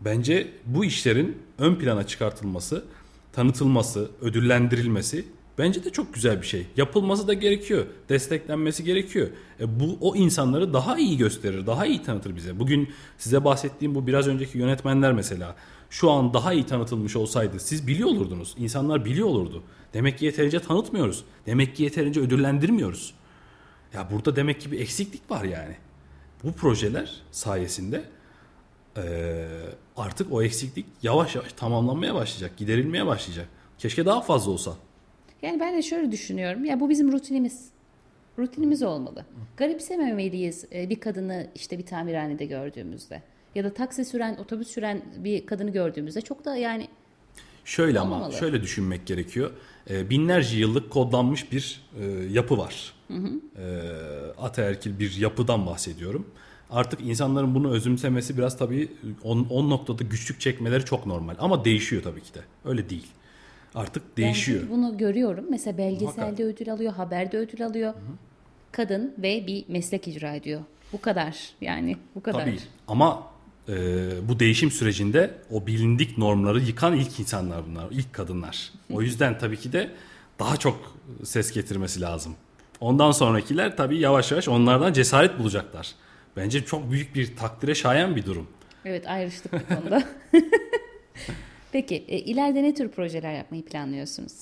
S3: Bence bu işlerin ön plana çıkartılması, tanıtılması, ödüllendirilmesi Bence de çok güzel bir şey. Yapılması da gerekiyor. Desteklenmesi gerekiyor. E bu o insanları daha iyi gösterir, daha iyi tanıtır bize. Bugün size bahsettiğim bu biraz önceki yönetmenler mesela şu an daha iyi tanıtılmış olsaydı siz biliyor olurdunuz. İnsanlar biliyor olurdu. Demek ki yeterince tanıtmıyoruz. Demek ki yeterince ödüllendirmiyoruz. Ya burada demek ki bir eksiklik var yani. Bu projeler sayesinde e, artık o eksiklik yavaş yavaş tamamlanmaya başlayacak, giderilmeye başlayacak. Keşke daha fazla olsa.
S2: Yani ben de şöyle düşünüyorum. Ya bu bizim rutinimiz. Rutinimiz olmalı. Garipsememeliyiz bir kadını işte bir tamirhanede gördüğümüzde. Ya da taksi süren, otobüs süren bir kadını gördüğümüzde çok da yani
S3: Şöyle ama şöyle düşünmek gerekiyor. E, binlerce yıllık kodlanmış bir e, yapı var. E, ataerkil bir yapıdan bahsediyorum. Artık insanların bunu özümsemesi biraz tabii on, on noktada güçlük çekmeleri çok normal. Ama değişiyor tabii ki de. Öyle değil. Artık değişiyor.
S2: Ben bunu görüyorum. Mesela belgeselde
S3: Muhakkak.
S2: ödül alıyor, haberde ödül alıyor. Kadın ve bir meslek icra ediyor. Bu kadar. Yani bu kadar.
S3: Tabii ama e, bu değişim sürecinde o bilindik normları yıkan ilk insanlar bunlar, ilk kadınlar. O yüzden tabii ki de daha çok ses getirmesi lazım. Ondan sonrakiler tabii yavaş yavaş onlardan cesaret bulacaklar. Bence çok büyük bir takdire şayan bir durum.
S2: Evet ayrıştık bu konuda. Peki e, ileride ne tür projeler yapmayı planlıyorsunuz?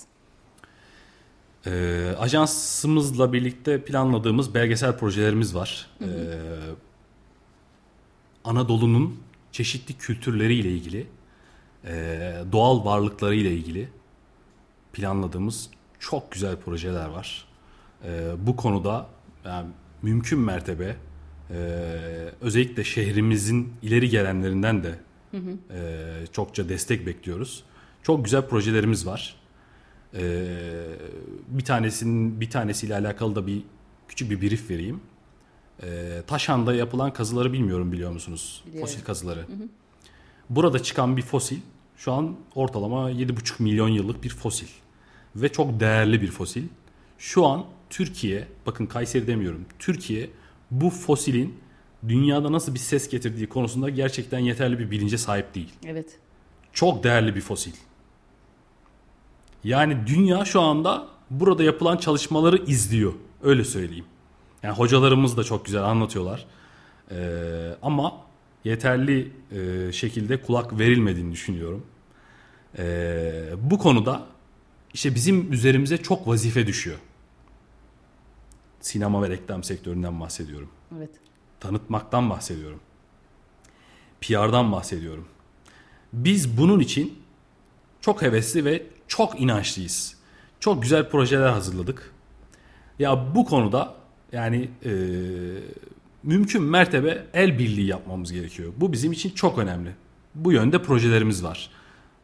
S3: Ee, ajansımızla birlikte planladığımız belgesel projelerimiz var. Ee, Anadolu'nun çeşitli kültürleriyle ilgili, e, doğal varlıklarıyla ilgili planladığımız çok güzel projeler var. Ee, bu konuda yani mümkün mertebe e, özellikle şehrimizin ileri gelenlerinden de e, çokça destek bekliyoruz. Çok güzel projelerimiz var. Bir tanesinin bir tanesiyle alakalı da bir küçük bir brief vereyim. Ee, Taşan'da yapılan kazıları bilmiyorum biliyor musunuz?
S2: Biliyorum.
S3: Fosil kazıları. Burada çıkan bir fosil şu an ortalama 7,5 milyon yıllık bir fosil. Ve çok değerli bir fosil. Şu an Türkiye, bakın Kayseri demiyorum. Türkiye bu fosilin dünyada nasıl bir ses getirdiği konusunda gerçekten yeterli bir bilince sahip değil.
S2: Evet.
S3: Çok değerli bir fosil. Yani dünya şu anda burada yapılan çalışmaları izliyor. Öyle söyleyeyim. Yani hocalarımız da çok güzel anlatıyorlar. Ee, ama yeterli e, şekilde kulak verilmediğini düşünüyorum. Ee, bu konuda işte bizim üzerimize çok vazife düşüyor. Sinema ve reklam sektöründen bahsediyorum
S2: Evet.
S3: tanıtmaktan bahsediyorum. PR'dan bahsediyorum. Biz bunun için çok hevesli ve çok inançlıyız. Çok güzel projeler hazırladık. Ya bu konuda yani e, mümkün mertebe el birliği yapmamız gerekiyor. Bu bizim için çok önemli. Bu yönde projelerimiz var.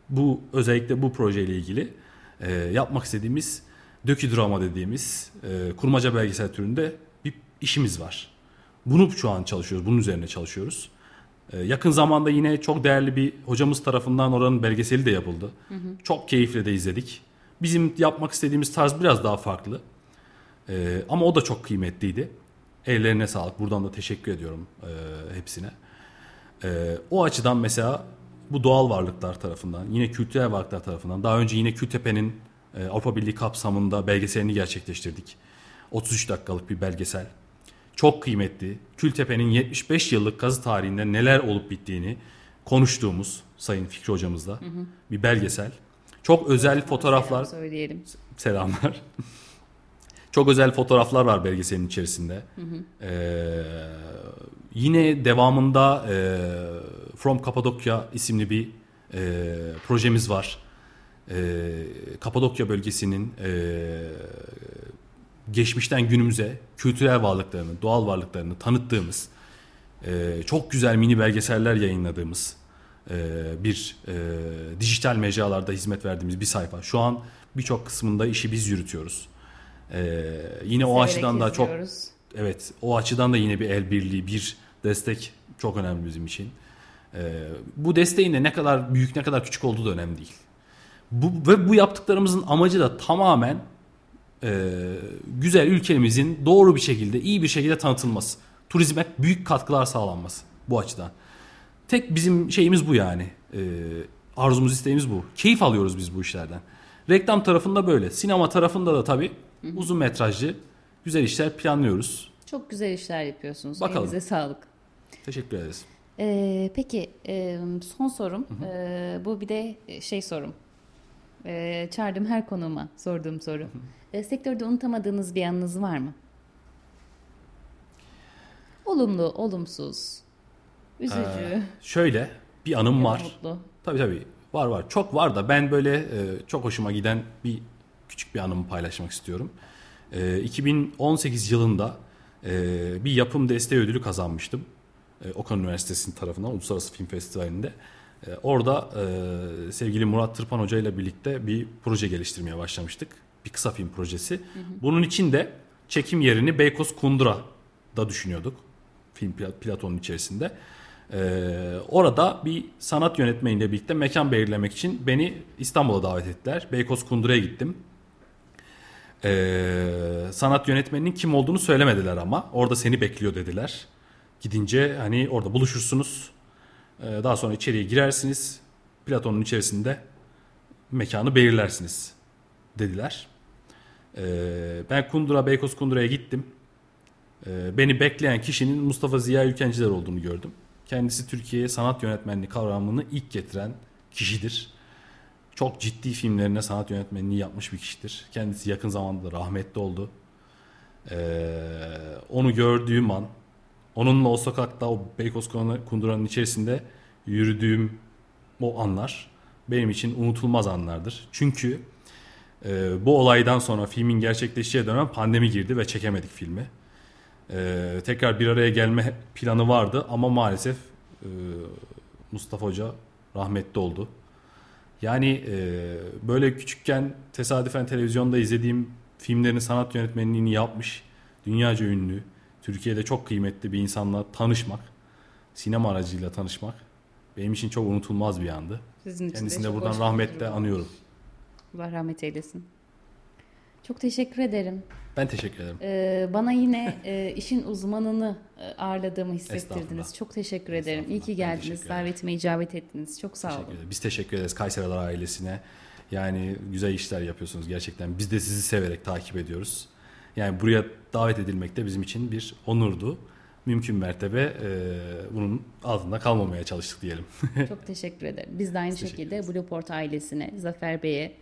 S3: Bu özellikle bu projeyle ilgili e, yapmak istediğimiz döküdrama dediğimiz e, kurmaca belgesel türünde bir işimiz var. Bunu şu an çalışıyoruz. Bunun üzerine çalışıyoruz. Ee, yakın zamanda yine çok değerli bir hocamız tarafından oranın belgeseli de yapıldı. Çok keyifle de izledik. Bizim yapmak istediğimiz tarz biraz daha farklı. Ee, ama o da çok kıymetliydi. Ellerine sağlık. Buradan da teşekkür ediyorum e, hepsine. Ee, o açıdan mesela bu doğal varlıklar tarafından, yine kültürel varlıklar tarafından, daha önce yine Kültepe'nin e, Avrupa Birliği kapsamında belgeselini gerçekleştirdik. 33 dakikalık bir belgesel. Çok kıymetli. Kültepe'nin 75 yıllık kazı tarihinde neler olup bittiğini konuştuğumuz Sayın Fikri hocamızla bir belgesel. Çok özel fotoğraflar,
S2: Selam söyleyelim.
S3: selamlar. Çok özel fotoğraflar var belgeselin içerisinde. Ee, yine devamında e, From Kapadokya isimli bir e, projemiz var. E, Kapadokya bölgesinin e, geçmişten günümüze kültürel varlıklarını, doğal varlıklarını tanıttığımız, e, çok güzel mini belgeseller yayınladığımız e, bir e, dijital mecralarda hizmet verdiğimiz bir sayfa. Şu an birçok kısmında işi biz yürütüyoruz. E, yine o
S2: Severek
S3: açıdan da çok evet o açıdan da yine bir el birliği, bir destek çok önemli bizim için. E, bu desteğin de ne kadar büyük ne kadar küçük olduğu da önemli değil. Bu ve bu yaptıklarımızın amacı da tamamen e, güzel ülkemizin doğru bir şekilde, iyi bir şekilde tanıtılması. Turizme büyük katkılar sağlanması bu açıdan. Tek bizim şeyimiz bu yani. E, arzumuz, isteğimiz bu. Keyif alıyoruz biz bu işlerden. Reklam tarafında böyle. Sinema tarafında da tabii uzun metrajlı güzel işler planlıyoruz.
S2: Çok güzel işler yapıyorsunuz.
S3: Bakalım.
S2: Elinize sağlık.
S3: Teşekkür ederiz.
S2: Ee, peki e, son sorum. Ee, bu bir de şey sorum. Ee, çağırdığım her konuğuma sorduğum soru. Ee, sektörde unutamadığınız bir anınız var mı? Olumlu, olumsuz, üzücü,
S3: Şöyle bir anım
S2: ya
S3: var.
S2: mutlu.
S3: Tabii tabii var var. Çok var da ben böyle e, çok hoşuma giden bir küçük bir anımı paylaşmak istiyorum. E, 2018 yılında e, bir yapım desteği ödülü kazanmıştım. E, Okan Üniversitesi'nin tarafından Uluslararası Film Festivali'nde. E, orada e, sevgili Murat Tırpan Hoca ile birlikte bir proje geliştirmeye başlamıştık. Bir kısa film projesi. Bunun için de çekim yerini Beykoz Kundura'da düşünüyorduk. Film pla- platonun içerisinde. Ee, orada bir sanat yönetmeniyle birlikte mekan belirlemek için beni İstanbul'a davet ettiler. Beykoz Kundura'ya gittim. Ee, sanat yönetmeninin kim olduğunu söylemediler ama orada seni bekliyor dediler. Gidince hani orada buluşursunuz. Ee, daha sonra içeriye girersiniz. Platonun içerisinde mekanı belirlersiniz dediler. Ee, ben Kundura, Beykoz Kundura'ya gittim. Ee, beni bekleyen kişinin Mustafa Ziya Ülkenciler olduğunu gördüm. Kendisi Türkiye'ye sanat yönetmenliği kavramını ilk getiren kişidir. Çok ciddi filmlerine sanat yönetmenliği yapmış bir kişidir. Kendisi yakın zamanda da rahmetli oldu. Ee, onu gördüğüm an, onunla o sokakta, o Beykoz Kundura'nın içerisinde yürüdüğüm o anlar benim için unutulmaz anlardır. Çünkü e, bu olaydan sonra filmin gerçekleşeceği dönem pandemi girdi ve çekemedik filmi. Ee, tekrar bir araya gelme planı vardı ama maalesef e, Mustafa Hoca rahmetli oldu. Yani e, böyle küçükken tesadüfen televizyonda izlediğim filmlerin sanat yönetmenliğini yapmış, dünyaca ünlü, Türkiye'de çok kıymetli bir insanla tanışmak, sinema aracıyla tanışmak benim için çok unutulmaz bir andı.
S2: Sizin için
S3: Kendisini de buradan rahmetle anıyorum.
S2: Allah rahmet eylesin. Çok teşekkür ederim.
S3: Ben teşekkür ederim.
S2: Ee, bana yine e, işin uzmanını e, ağırladığımı hissettirdiniz. Çok teşekkür ederim. İyi ki geldiniz.
S3: ederim.
S2: Davetime icabet ettiniz. Çok sağ
S3: Teşekkür
S2: olun.
S3: ederiz. Biz teşekkür ederiz Kayseriler ailesine. Yani güzel işler yapıyorsunuz gerçekten. Biz de sizi severek takip ediyoruz. Yani buraya davet edilmek de bizim için bir onurdu. Mümkün mertebe e, bunun altında kalmamaya çalıştık diyelim.
S2: Çok teşekkür ederim. Biz de aynı
S3: Biz
S2: şekilde. Blueport ailesine, Zafer Bey'e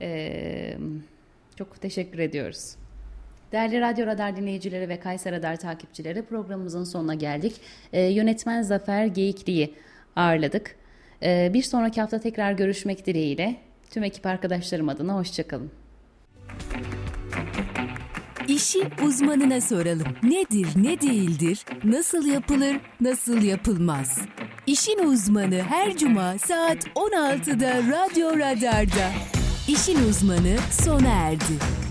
S2: e, çok teşekkür ediyoruz. Değerli Radyo Radar dinleyicileri ve Kayser Radar takipçileri programımızın sonuna geldik. E, yönetmen Zafer Geyikli'yi ağırladık. E, bir sonraki hafta tekrar görüşmek dileğiyle. Tüm ekip arkadaşlarım adına hoşçakalın.
S1: İşi uzmanına soralım. Nedir, ne değildir, nasıl yapılır, nasıl yapılmaz? İşin uzmanı her cuma saat 16'da Radyo Radar'da. İşin uzmanı sona erdi.